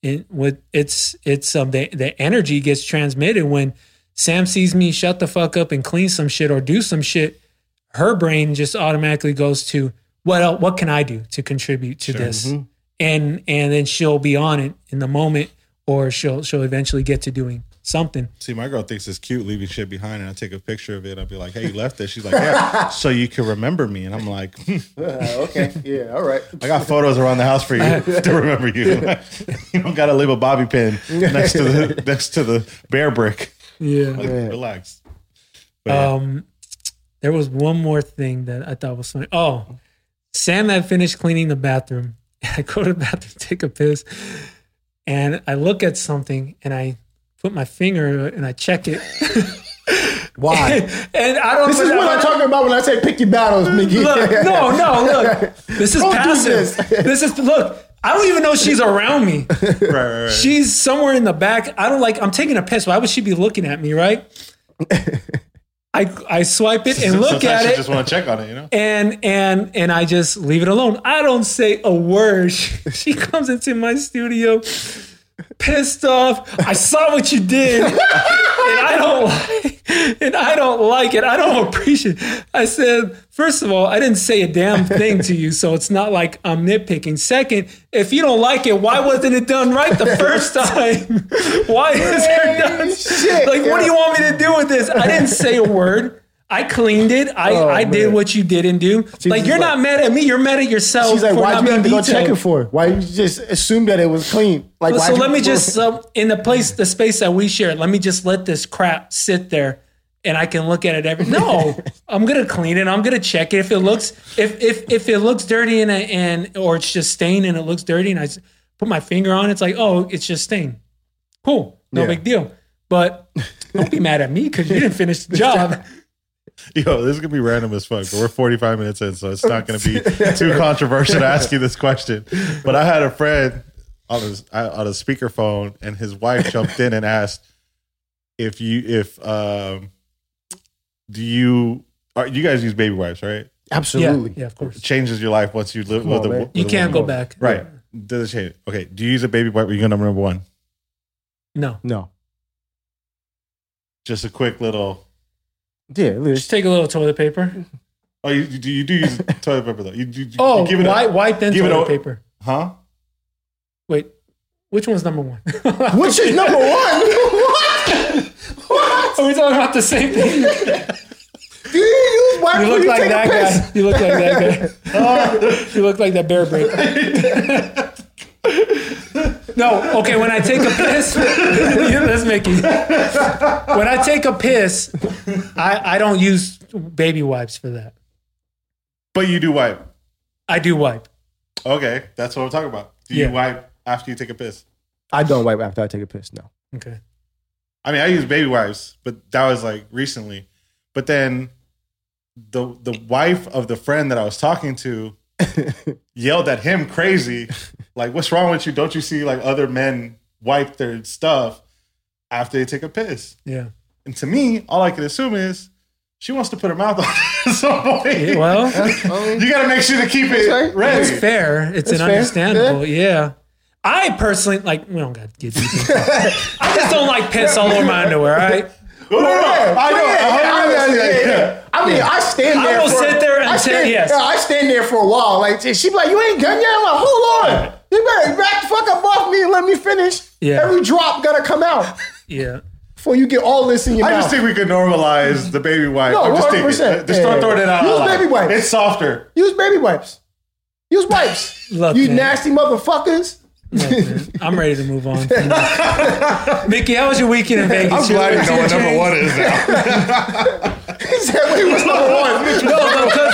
it with it's it's um the, the energy gets transmitted when sam sees me shut the fuck up and clean some shit or do some shit her brain just automatically goes to what el what can i do to contribute to this Mhm. and and then she'll be on it in the moment or she'll she'll eventually get to doing something See, my girl thinks it's cute leaving shit behind, and I take a picture of it. I'll be like, "Hey, you left this?" She's like, "Yeah, so you can remember me." And I'm like, hmm, Uh, okay. Yeah. All right. "I got photos around the house for you to remember you. you don't got to leave a bobby pin next to the next to the Bearbrick. yeah Like, Relax." But yeah. um there was one more thing that i thought was funny oh sam had finished cleaning the bathroom i go to the bathroom take a piss and i look at something and i put my finger and i check it Why? and i don't this is what I'm talking about when I say pick your battles, Mickey. look, no, no, look. This is Don't passive. this. This. is look. I don't even know she's around me. right, right, right. She's somewhere in the back. I don't like. I'm taking a piss. Why would she be looking at me? Right. I I swipe it and look at it. Just want to check on it, you know. and and and I just leave it alone. I don't say a word. She comes into my studio, pissed off. I saw what you did, and I don't like, and I don't like it. I don't appreciate. It. I said, first of all, I didn't say a damn thing to you, so it's not like I'm nitpicking. Second, if you don't like it, why wasn't it done right the first time? why is it done? shit, like, what do you want me to do with this? I didn't say a word. I cleaned it. I, Oh, I did man. what you didn't do. like you're like- not mad at me. You're mad at yourself. She's like, why didn't you have to go check it for? Why you just assume that it was clean? Like, So why'd let me just uh, in the place, the space that we share. Let me just let this crap sit there, and I can look at it every. No, I'm gonna clean it. I'm gonna check it. If it looks, if if if it looks dirty and and or it's just stained and it looks dirty, and I put my finger on it, it's like, oh, it's just stained. Cool, no Yeah. big deal. But don't be mad at me because you didn't finish the job. Yo, this is gonna be random as fuck, but we're 45 minutes in, so it's not gonna be too controversial to ask you this question. But I had a friend on his on a speakerphone, and his wife jumped in and asked if you if um do you are you guys use baby wipes, right? Absolutely. yeah, of course. It Changes your life once you live Come with on, a man. with You a can't woman. go back. Right. Does it change? Okay. Do you use a baby wipe? Are you gonna number one? No. No. Just a quick little. Yeah. Just Just, take a little toilet paper. Oh, you do you do use toilet paper though? You, you, you Oh, give it a- wipe, wipe then give it toilet a- paper. huh? Wait, which one's number one? which is number one? what? What? Are we talking about the same thing? Do you use wipe You look you like take that guy. You look like that guy. you look like that Bearbrick. No, okay. When I take a piss, let's make it. When I take a piss, I, I don't use baby wipes for that. But you do wipe. I do wipe. Okay, that's what I'm talking about. Do Yeah. you wipe after you take a piss? I don't wipe after I take a piss. No. Okay. I mean, I use baby wipes, but that was like recently. But then the the wife of the friend that I was talking to yelled at him crazy, like, "What's wrong with you? Don't you see like other men wipe their stuff after they take a piss?" Yeah. And to me, all I could assume is she wants to put her mouth on it at some point. Yeah, Well, you got to make sure to keep it right. it's fair. It's That's an fair. understandable. Yeah. I personally like. We don't got to get deep. I just don't like piss all over my underwear. All right. No, no, no. I know. yeah, yeah, I yeah, yeah, yeah. I mean, I stand there. I there. will for, sit there I until- stand, yes. yeah, I stand there for a while. Like she be like, "You ain't done yet." I'm like, "Hold on, you better back the fuck up off me and let me finish." Yeah. Every drop gotta come out Yeah. before you get all this in your I mouth. just think we could normalize the baby wipe. No, I'm just thinking. 100%. Just Yeah, start throwing it out. Use baby wipes. It's softer. Use baby wipes. Use wipes. Look, you man. nasty motherfuckers. Look, I'm ready to move on. Mickey, how was your weekend in Vegas? I'm glad you know what number one is now. He said we was number one. No, because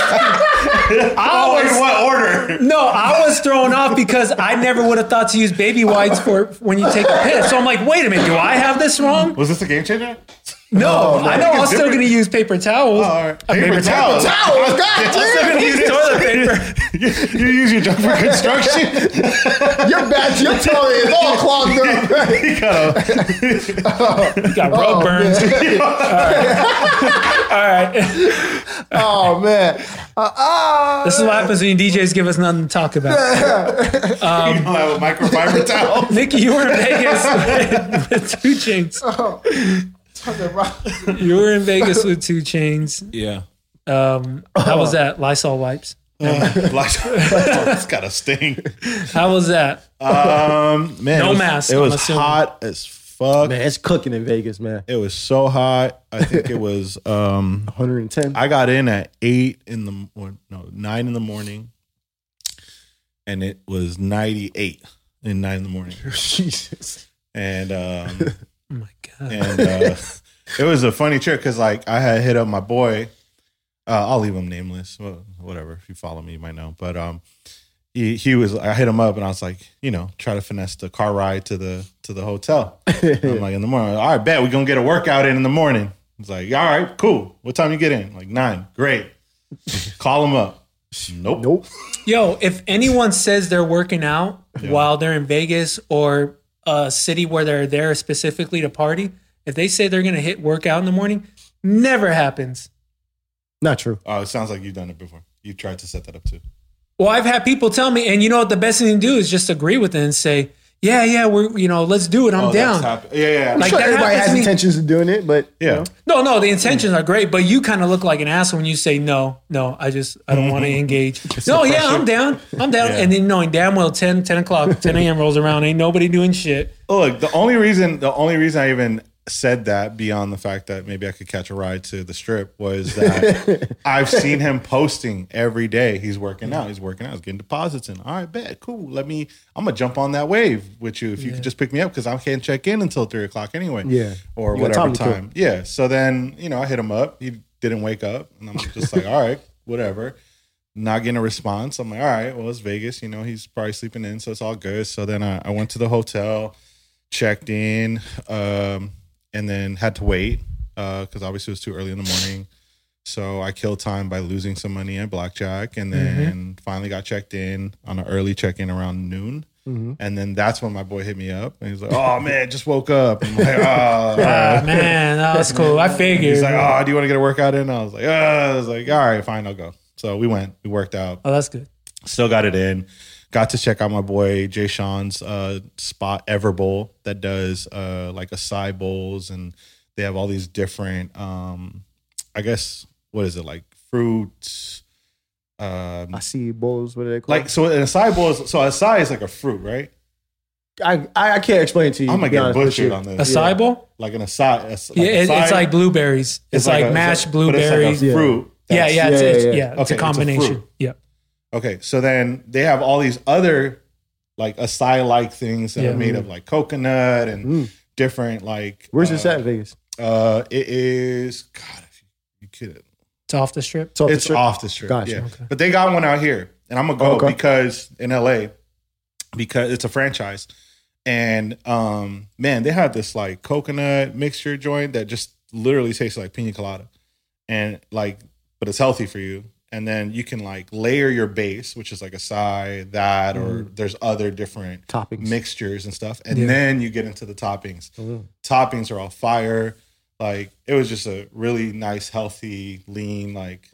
I oh, was in what order? no, I was thrown off because I never would have thought to use baby wipes for when you take a piss. So I'm like, wait a minute, do I have this wrong? Was this a game changer? No, I know I'm still going to use paper towels. Oh, all right. Uh, Paper towels. Towels, God I'm still going to use toilet paper. you, you use your junk for construction? Your back, your tongue is all clogged up. you gotta, You got rug Oh, burns. man. All right. Oh man. Uh, uh, This is what happens when DJs give us nothing to talk about. you don't have a microfiber towel. Nikki, you were in Vegas with, with 2 Chainz. You were in Vegas with 2 Chainz. Yeah. Um, how was that? Lysol wipes. it's got a sting. How was that? Um, man, No it was, mask, It I'm was assuming. hot as fuck. man, it's cooking in Vegas, man. It was so hot. I think it was. um 110. I got in at eight in the or no nine in the morning, and it was ninety eight in nine in the morning, Jesus. and um, Oh my god. and uh, it was a funny trip because like I had hit up my boy. Uh, I'll leave him nameless. Well, whatever. If you follow me, you might know. But um, he he was. I hit him up and I was like, you know, try to finesse the car ride to the to the hotel. I'm like in the morning. All right, bet we're gonna get a workout in in the morning. He's like, all right, cool. What time you get in? Like nine. Great. Call him up. Nope. Nope. Yo, if anyone says they're working out while they're in Vegas or a city where they're there specifically to party, if they say they're gonna hit workout in the morning, never happens. Not true. Oh, it sounds like you've done it before. You've tried to set that up too. Well, I've had people tell me, and you know what the best thing to do is just agree with it and say, Yeah, yeah, we're you know, let's do it. I'm Oh, down. that's hap- yeah, yeah. Like Sure, that everybody has to intentions of doing it, but you Yeah. know. No, no, the intentions are great, but you kind of look like an asshole when you say no, no, I just I don't want to mm-hmm. engage. no, yeah, I'm down. I'm down. Yeah. And then knowing damn well 10, 10 o'clock, 10 a.m. rolls around, ain't nobody doing shit. Look, the only reason the only reason I even said that beyond the fact that maybe I could catch a ride to the strip was that I've seen him posting every day. He's working out. He's working out. He's getting deposits in. All right, bet. Cool. Let me. I'm gonna jump on that wave with you if you could just pick me up because I can't check in until three o'clock anyway. Yeah. or You whatever time time. Yeah. So then you know I hit him up. He didn't wake up, and I'm just like, all right, whatever. Not getting a response. I'm like, all right, well, it's Vegas. You know, he's probably sleeping in, so it's all good. So then I, I went to the hotel, checked in, um, and then had to wait because obviously it was too early in the morning. So I killed time by losing some money at blackjack, and then finally got checked in on an early check in around noon. And then that's when my boy hit me up, and he's like, "Oh man, just woke up." I'm like, "Oh." all right." Ah, man, that was cool. I figured. He's like, "Oh, do you want to get a workout in?" I was like, "Uh," I was like, "All right, fine, I'll go." So we went, we worked out, oh, that's good. still got it in. Got to check out my boy Jay Sean's uh, spot Everbowl that does uh, like acai bowls, and they have all these different, um, I guess, what is it like fruits? Um, I see bowls. What are they called? like so, an acai bowl is so acai is like a fruit, right? I, I I can't explain to you. I'm gonna be get honest with butchered you. on A this. side bowl? Like an acai, a- Yeah, it, acai- it's like blueberries. It's, like, a- mashed but blueberries. It's like a fruit. yeah, that's- yeah, it's, Yeah, it's, yeah, yeah, yeah. it's Okay, a it's a combination. fruit. Yeah. Okay, so then they have all these other like acai like things that Yeah. are made of like coconut and Mm. different like. Where's uh, this at in Vegas? Uh, it is God. If you, you could, It's off the strip. It's off the it's strip? off the strip. Gotcha. Yeah, Okay. but they got one out here. and I'm gonna go Okay. because in LA, because it's a franchise, and um, man, they have this like coconut mixture joint that just literally tastes like pina colada, and like, but it's healthy for you. And then you can like layer your base, which is like a side that, or there's other different Toppings. mixtures and stuff, and Yeah. then you get into the toppings. Mm. Toppings are all fire. Like it was just a really nice, healthy, lean, like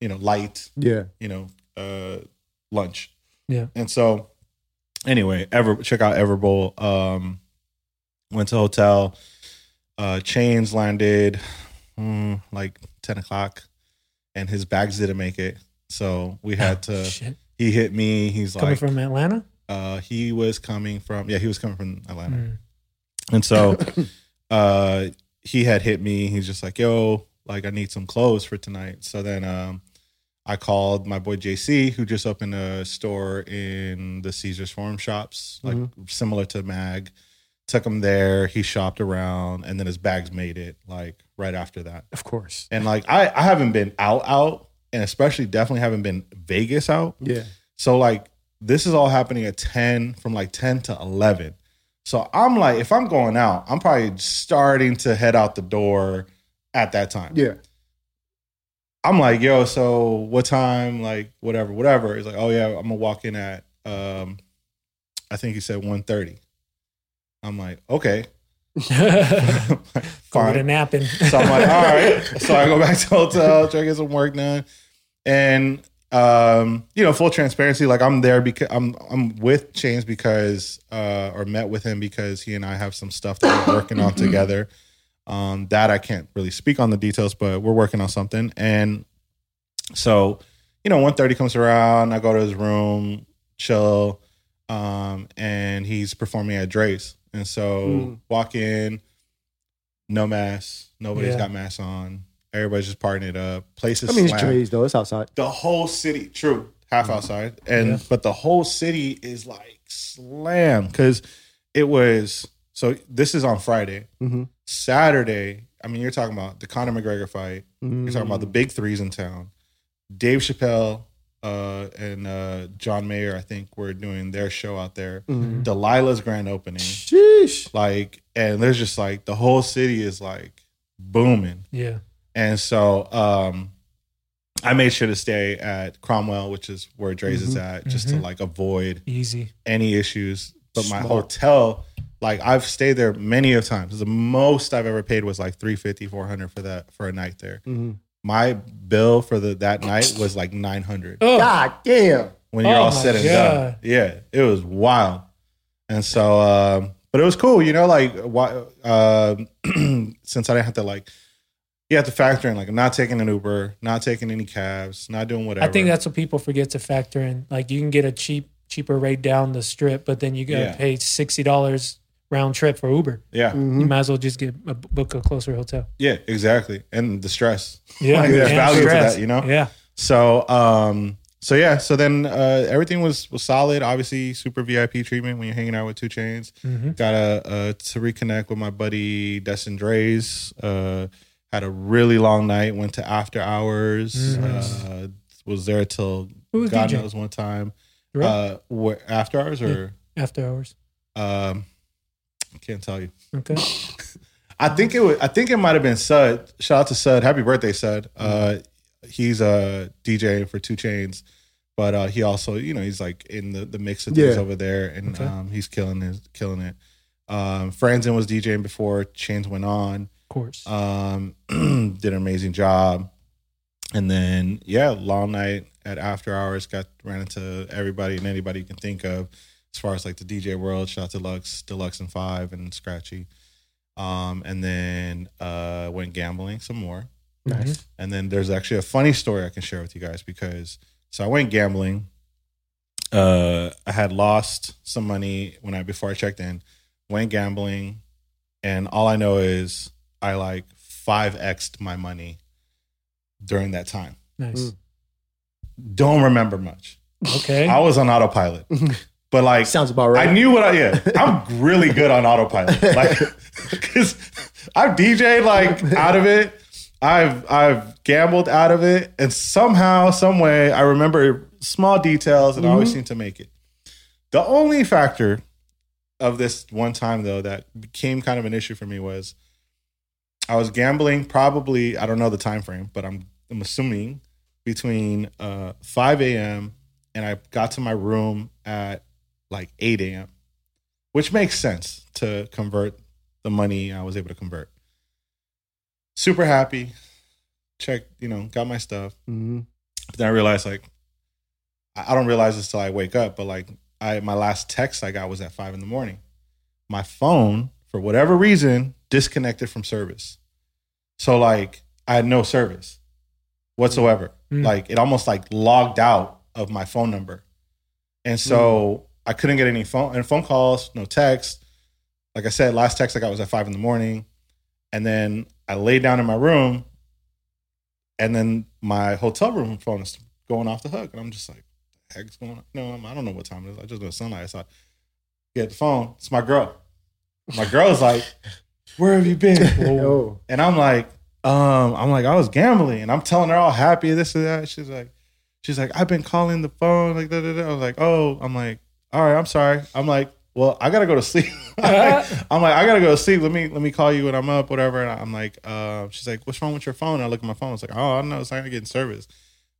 you know, light, Yeah. you know, uh, lunch. Yeah. And so, anyway, ever check out Everbowl. Um, went to hotel. Uh, chains landed mm, like ten o'clock, and his bags didn't make it. So we had to. Shit. He hit me. He's Coming like, from Atlanta? uh, he was coming from yeah, he was coming from Atlanta. Mm. And so uh he had hit me. He's just like, yo, like I need some clothes for tonight. So then um I called my boy JC, who just opened a store in the Caesars Forum shops, like similar to Mag. Took him there. He shopped around, and then his bags made it like right after that. Of course. And like I, I haven't been out out, and especially definitely haven't been Vegas out. Yeah. So like this is all happening at 10 from like 10 to 11. So I'm like if I'm going out, I'm probably starting to head out the door at that time. Yeah. I'm like, "Yo, so what time like whatever, whatever." He's like, "Oh yeah, I'm going to walk in at um I think he said 1:30." I'm like, "Okay." Go with a Fine. napping. So I'm like, all right. So I go back to the hotel, try to get some work done. And um, you know, full transparency, like I'm there because I'm I'm with Chainz because uh or met with him because he and I have some stuff that we're working on together. Um that I can't really speak on the details, but we're working on something. And so, you know, 1:30 comes around, I go to his room, chill, um, and he's performing at Drai's. And so Mm. walk in, no mask, nobody's Yeah. got masks on. Everybody's just partying it up. Places I mean, it's Drai's though. It's outside. the whole city true half outside and Yeah. but the whole city is like slam because it was so this is on friday Mhm. saturday i mean you're talking about the conor mcgregor fight you're talking about the big threes in town dave chappelle uh, and uh, john mayer i think were doing their show out there Mhm. delilah's grand opening Sheesh. like and there's just like the whole city is like booming yeah. and so um I made sure to stay at Cromwell, which is where Drai's is at, just to Mhm. like avoid Easy. any issues. But my hotel, like I've stayed there many of times. The most I've ever paid was like 350, 400 for that for a night there. My bill for the that night was like 900 Oh, God damn. when you're Oh all said and God. done. Yeah, it was wild. And so, um, but it was cool, you know, like why, um since I didn't have to like, you have to factor in like I'm not taking an Uber, not taking any cabs, not doing whatever. I think that's what people forget to factor in. Like you can get a cheap, cheaper rate down the strip, but then you got to Yeah. pay sixty dollars round trip for Uber. yeah, Mm-hmm. You might as well just get a, book a closer hotel. yeah, exactly, and the stress. Yeah, Like, there's and value to that, you know? Yeah, So, um, so yeah, so then uh, everything was was solid. Obviously, super VIP treatment when you're hanging out with 2 Chainz. Mhm. Got a, uh to reconnect with my buddy Dustin Drai's. Uh, had a really long night. Went to after hours. Nice. Uh, was there till was God DJ? knows one time. Right. Uh, after hours or after hours. um, can't tell you. Okay. I think it was. I think it might have been Sud. Shout out to Sud. Happy birthday, Sud. Uh, he's a DJ for 2 Chainz, but uh, he also, you know, he's like in the the mix of things Yeah. over there, and Okay. um, he's killing it. Killing it. Um, Franzen was DJing before Chainz went on. Of course. Um, did an amazing job, and then yeah, long night at after hours. Got ran into everybody and anybody you can think of, as far as like the DJ world. Shout out to Lux, Deluxe, and Five, and Scratchy. Um, and then uh, went gambling some more. Nice. And then there's actually a funny story I can share with you guys because so I went gambling. Uh, I had lost some money when I before I checked in. Went gambling, and all I know is I like five xed my money during that time. Nice. Mm. Don't remember much. Okay. I was on autopilot, but like Sounds about right. I knew what I yeah. I'm really good on autopilot. Like cuz I've DJ'd like out of it. I've I've gambled out of it and somehow some way I remember small details that always seem to make it. The only factor of this one time though that became kind of an issue for me was I was gambling probably I don't know the time frame, but I'm I'm assuming between uh 5 a.m. and I got to my room at like 8 a.m. Which makes sense to convert the money I was able to convert. Super happy. Checked, you know, got my stuff. Mhm. But then I realized like I don't realize this till I wake up, but like I my last text I got was at five in the morning. My phone, for whatever reason, disconnected from service. So like I had no service whatsoever. Mm. Like it almost like logged out of my phone number. And so I couldn't get any phone and phone calls, no text. Like I said, last text I got was at five in the morning. And then I laid down in my room and then my hotel room phone is going off the hook. And I'm just like, the heck's going on? No, I'm- I don't know what time it is. I just know sunlight. So I get the phone. It's my girl. My girl's like, where have you been? Oh. And I'm like, um, I'm like, I was gambling, and I'm telling her all happy, this and that. She's like, she's like, I've been calling the phone, like, da, da, da. I was like, oh, I'm like, all right, I'm sorry. I'm like, well, I gotta go to sleep. I'm like, I gotta go to sleep. Let me let me call you when I'm up, whatever. And I'm like, uh, she's like, what's wrong with your phone? I look at my phone. I was like, oh, I don't know, it's not getting service.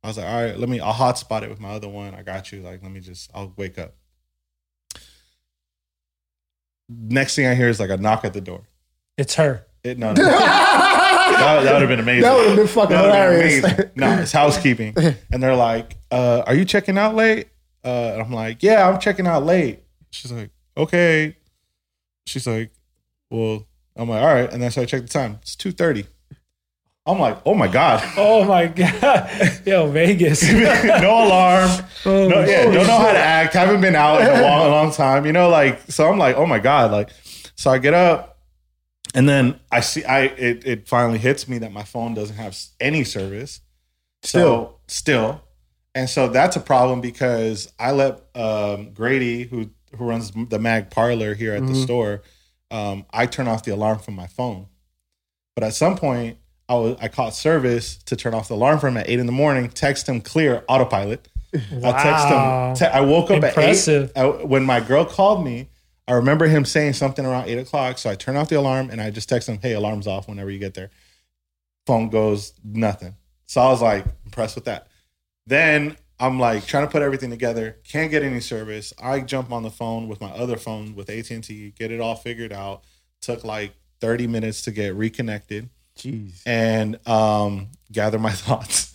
I was like, all right, let me. I'll hotspot it with my other one. I got you. Like, let me just. I'll wake up. Next thing I hear is like a knock at the door. It's her. It, no, no. that, that would have been amazing. That would have been fucking That would've been amazing. No, it's housekeeping. And they're like, uh, are you checking out late? Uh, and I'm like, yeah, I'm checking out late. She's like, okay. She's like, well, I'm like, all right. And then so I check the time. It's 2.30. I'm like, oh my God. Oh my god. Yo, Vegas. no alarm. Oh, No, yeah, don't know how to act. Haven't been out in a long, long time. You know, like so. I'm like, oh my god, like. So I get up, and then I see I it it finally hits me that my phone doesn't have any service. So still, and so that's a problem because I let um, Grady, who who runs the Mag Parlor here at the Mhm. store, um, I turn off the alarm from my phone. But at some point, I was I caught service to turn off the alarm for him at eight in the morning. Text him clear autopilot. I text him. Te- I woke up Impressive. at eight. I, when my girl called me, I remember him saying something around eight o'clock. So I turn off the alarm and I just text him, "Hey, alarm's off whenever you get there." Phone goes nothing. So I was like impressed with that. Then I'm like trying to put everything together. Can't get any service. I jump on the phone with my other phone with AT and T. Get it all figured out. Took like 30 minutes to get reconnected Jeez. and um, gather my thoughts.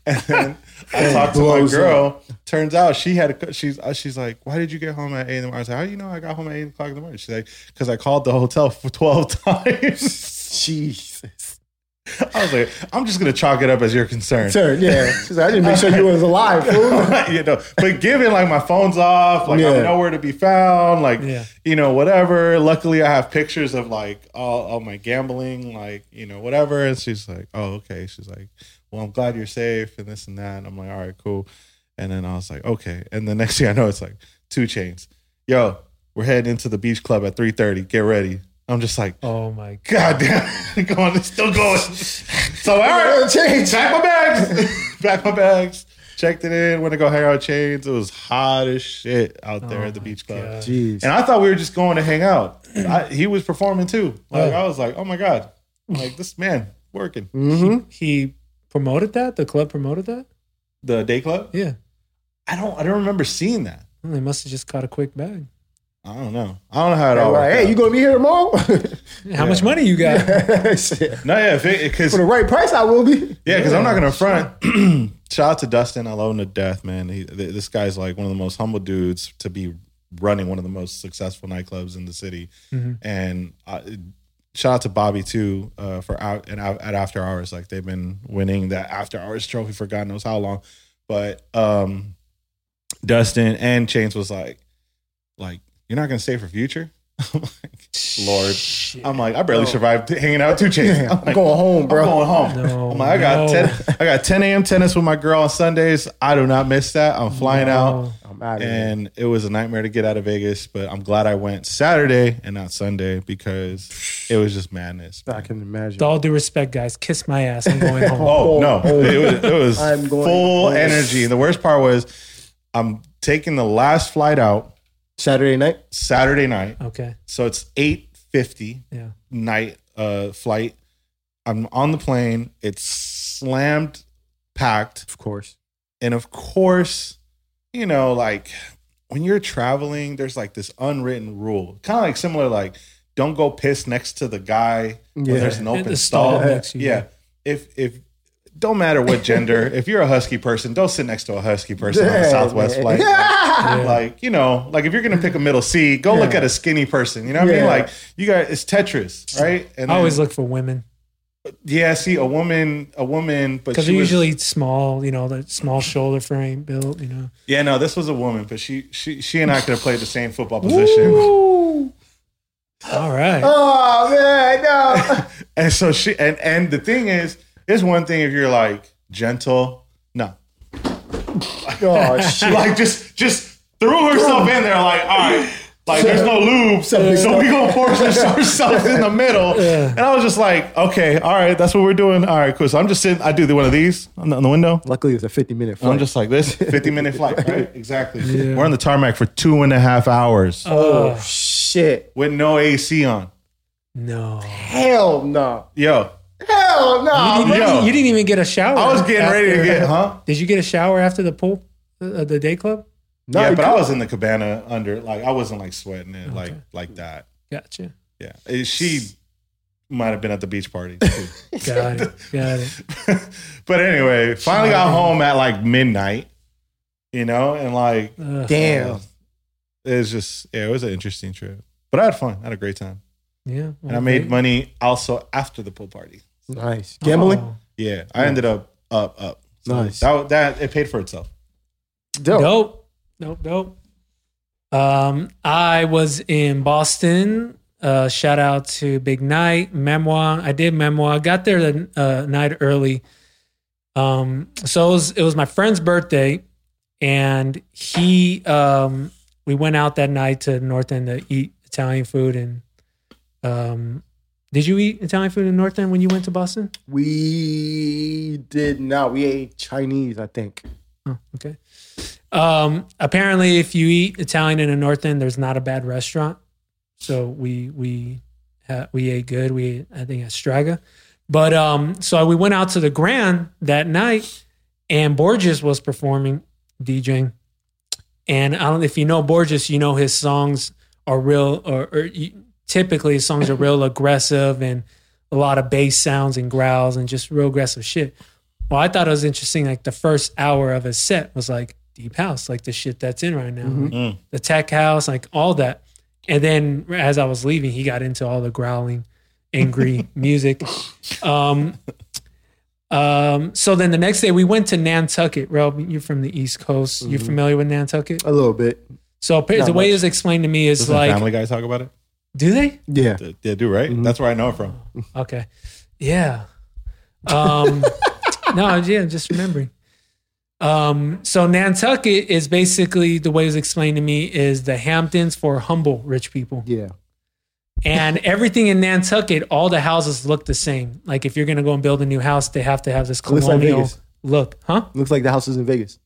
and then I talked to my girl. Turns out she had a, she's uh, she's like, why did you get home at eight in the morning? I was like, how do you know I got home at eight o'clock in the morning? She's like, because I called the hotel for twelve times. Jesus. I was like, I'm just gonna chalk it up as your concern. Sir, yeah. She's like, I didn't make sure you was alive, fool. you know, but given like my phone's off, like Yeah. I'm nowhere to be found, like Yeah. you know, whatever. Luckily, I have pictures of like all, all my gambling, like you know, whatever. And she's like, "Oh, okay." She's like, "Well, I'm glad you're safe and this and that." And I'm like, "All right, cool." And then I was like, "Okay." And the next thing I know, it's like 2 Chainz. Yo, we're heading into the beach club at 3:30. Get ready. I'm just like, Oh my god. God damn, going, it's still going. So all right, Change. Pack my bags. Pack my bags. Checked it in. Went to go hang out at Chainz. It was hot as shit out there Oh at the beach club. God. Jeez. And I thought we were just going to hang out. I, he was performing too. Like Oh. I was like, oh my god, like this man working Mm-hmm. He promoted that? The club promoted that? the day club. Yeah. I don't. I don't remember seeing that. Well, they must have just caught a quick bag. I don't know. I don't know how it all. Like, hey, out. you gonna be here tomorrow? How much money you got? Shit. No, yeah, because For the right price, I will be. Yeah, because I'm not gonna front. Shout out to Dustin. I love him to death, man. He, this guy's like one of the most humble dudes to be running one of the most successful nightclubs in the city. Mhm. And uh, shout out to Bobby too uh, for out and out, at After Hours. Like they've been winning that After Hours trophy for God knows how long. But um, Dustin and Chainz was like, like you're not gonna stay for future. I'm like, Lord. Shit. I'm like, I barely survived hanging out with 2 Chainz. I'm I'm like, going home, bro. I'm going home. No, I'm like, I got no. 10 I got 10 a.m. tennis with my girl on Sundays. I do not miss that. I'm flying out. No. I'm I'm out of here. and it was a nightmare to get out of Vegas. But I'm glad I went Saturday and not Sunday because it was just madness. I can imagine. With all due respect, guys, kiss my ass. I'm going home. Oh no, oh, oh. it was, it was I'm going full home. energy. And the worst part was, I'm taking the last flight out Saturday night. Saturday night, Okay. so it's eight fifty Yeah. night uh, flight. I'm on the plane. It's slammed, packed. Of course. And of course, you know, like when you're traveling, there's like this unwritten rule, kind of like similar, like don't go piss next to the guy when Yeah. there's an open the stall stall. next to you. Yeah, if if don't matter what gender, if you're a husky person, don't sit next to a husky person on a Southwest man. flight. Yeah. Like you know, like if you're gonna pick a middle seat, go look at a skinny person. You know what I mean? Like you got it's Tetris, right? And I always then- look for women yeah. See a woman, a woman, but because she they're was- usually small. You know, the small shoulder frame built. You know. Yeah, no, this was a woman, but she she she and I could have played the same football position. Ooh. All right. Oh man, no. And so she and and the thing is, it's one thing if you're like gentle. No. oh shit. Like just just threw herself in there like, all right, like there's no lube. So we gonna force ourselves in the middle. Yeah. And I was just like, okay, all right, that's what we're doing. All right, cool. So I'm just sitting, I do the one of these on the, on the window. Luckily, it's a 50 minute flight. I'm just like this, 50 minute flight, right? Exactly. Yeah. We're on the tarmac for two and a half hours Oh shit. with no AC on. no! Hell no. Yo, Hell no. You didn't, yo. you didn't even get a shower. I was getting ready to get, huh? Did you get a shower after the pool, uh, the day club? No, yeah, you but I was in the cabana under, like, I wasn't like sweating it like like that. Gotcha. Yeah, she might have been at the beach party. Too. Got it. Got it. but anyway, finally got home at like midnight. You know, and like Ugh. Damn. it was just yeah, it was an interesting trip. But I had fun. I had a great time, Yeah. and I made money also after the pool party. Nice. Gambling? Oh, Yeah, I ended up up up. So Nice. That that it paid for itself. Dope. Dope. Dope. Dope. Um, I was in Boston. Uh, shout out to Big Night Memoire. I did Memoire. I got there the uh, night early. Um, so it was it was my friend's birthday, and he um we went out that night to North End to eat Italian food and um. Did you eat Italian food in the North End when you went to Boston? We did not. We ate Chinese, I think. Oh, okay. Um, apparently, if you eat Italian in the North End, there's not a bad restaurant. So we we ha- we ate good. We ate, I think at Strega, but um, so we went out to the Grand that night, and Borgore was performing, DJing, and I don't if you know Borgore, you know his songs are real, or, or you, typically his songs are real aggressive and a lot of bass sounds and growls and just real aggressive shit. Well, I thought it was interesting. Like the first hour of his set was like deep house, like the shit that's in right now, like Mm. the tech house, like all that. And then as I was leaving, he got into all the growling, angry music. Um, um, so then the next day we went to Nantucket. Rob, you're from the East Coast. You're familiar with Nantucket? A little bit. So the way much. it was explained to me is Doesn't like, Family Guy talk about it? Do they? Yeah. They, they do, right? Mhm. That's where I know it from. Okay. Yeah. Um, no, yeah, just remembering. Um, so Nantucket is basically the way it was explained to me is the Hamptons for humble rich people. Yeah. And everything in Nantucket, all the houses look the same. Like if you're gonna go and build a new house, they have to have this Looks like colonial Vegas. look. Huh? Looks like the houses in Vegas.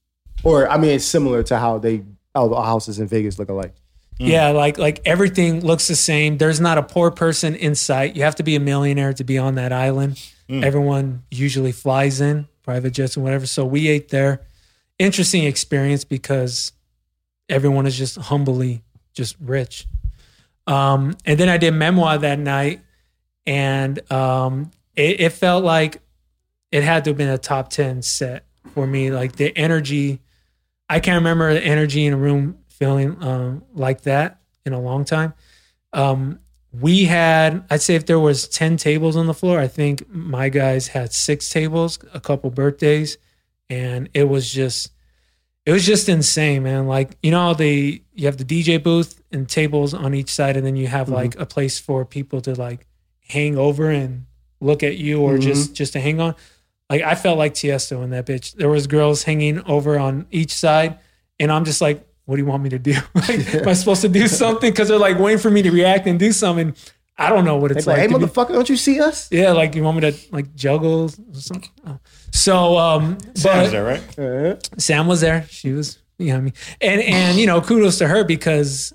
Or I mean it's similar to how they how the houses in Vegas look alike. Yeah, like like everything looks the same. There's not a poor person in sight. You have to be a millionaire to be on that island. Everyone usually flies in private jets and whatever. So we ate there. Interesting experience because everyone is just humbly just rich. Um, and then I did Memoire that night, and um, it, it felt like it had to have been a top ten set for me. Like the energy, I can't remember the energy in a room feeling um, like that in a long time. Um, we had, I'd say, if there was ten tables on the floor, I think my guys had six tables, a couple birthdays, and it was just, it was just insane, man. Like you know, they you have the DJ booth and tables on each side, and then you have like a place for people to like hang over and look at you, or just just to hang on. Like I felt like Tiesto in that bitch. There was girls hanging over on each side, and I'm just like what do you want me to do? like, am I supposed to do something? Because they're like waiting for me to react and do something. I don't know what it's like, like. hey, to be- motherfucker, don't you see us? yeah, like you want me to like juggle or something. Oh. So, um, Sam's but there, right? Sam was there. She was, you know, what I mean, and and you know, kudos to her because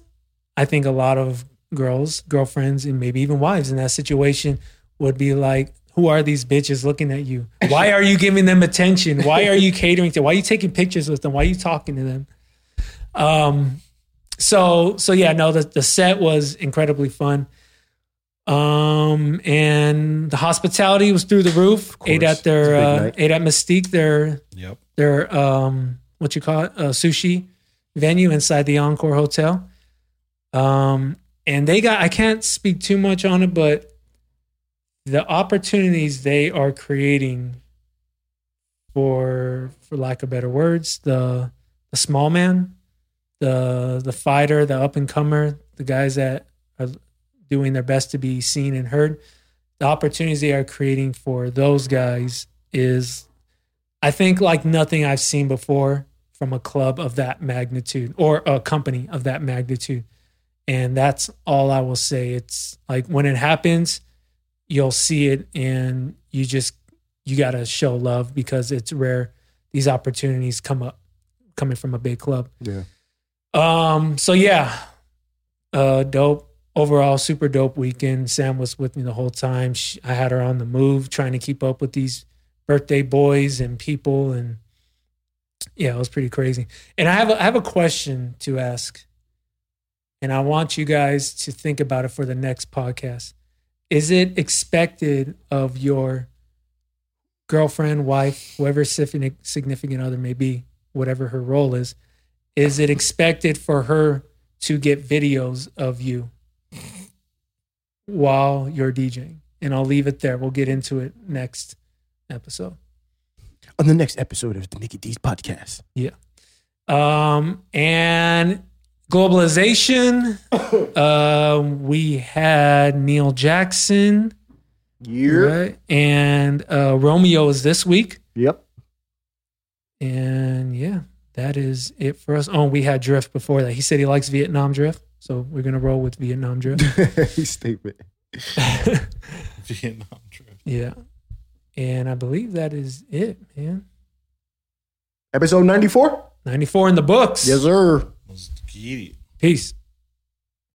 I think a lot of girls, girlfriends, and maybe even wives in that situation would be like, "Who are these bitches looking at you? Why are you giving them attention? Why are you catering to? Why are you taking pictures with them? Why are you talking to them?" Um, so so yeah, no, the the set was incredibly fun. Um, and the hospitality was through the roof. Ate at their a uh, ate at Mystique, their Yep. their um what you call it uh, sushi venue inside the Encore Hotel. Um, and they got I can't speak too much on it, but the opportunities they are creating for for lack of better words, the the small man, the the fighter, the up and comer, the guys that are doing their best to be seen and heard. The opportunities they are creating for those guys is I think like nothing I've seen before from a club of that magnitude or a company of that magnitude. And that's all I will say. It's like when it happens, you'll see it and you just you got to show love because it's rare these opportunities come up coming from a big club. yeah. Um. So yeah, uh, dope. Overall, super dope weekend. Sam was with me the whole time. She, I had her on the move, trying to keep up with these birthday boys and people, and yeah, it was pretty crazy. And I have a, I have a question to ask, and I want you guys to think about it for the next podcast. Is it expected of your girlfriend, wife, whoever significant significant other may be, whatever her role is? Is it expected for her to get videos of you while you're DJing? And I'll leave it there. We'll get into it next episode. On the next episode of the Mickey D's podcast. Yeah. Um, and globalization. uh, we had Neil Jackson, right? And uh, Romeo is this week. Yep. And yeah, that is it for us. Oh, we had Drift before that. He said he likes Vietnam Drift. So we're going to roll with Vietnam Drift. Statement. Vietnam drift. yeah. And I believe that is it, man. Episode 94? 94 in the books. Yes, sir. Let's get it. Peace.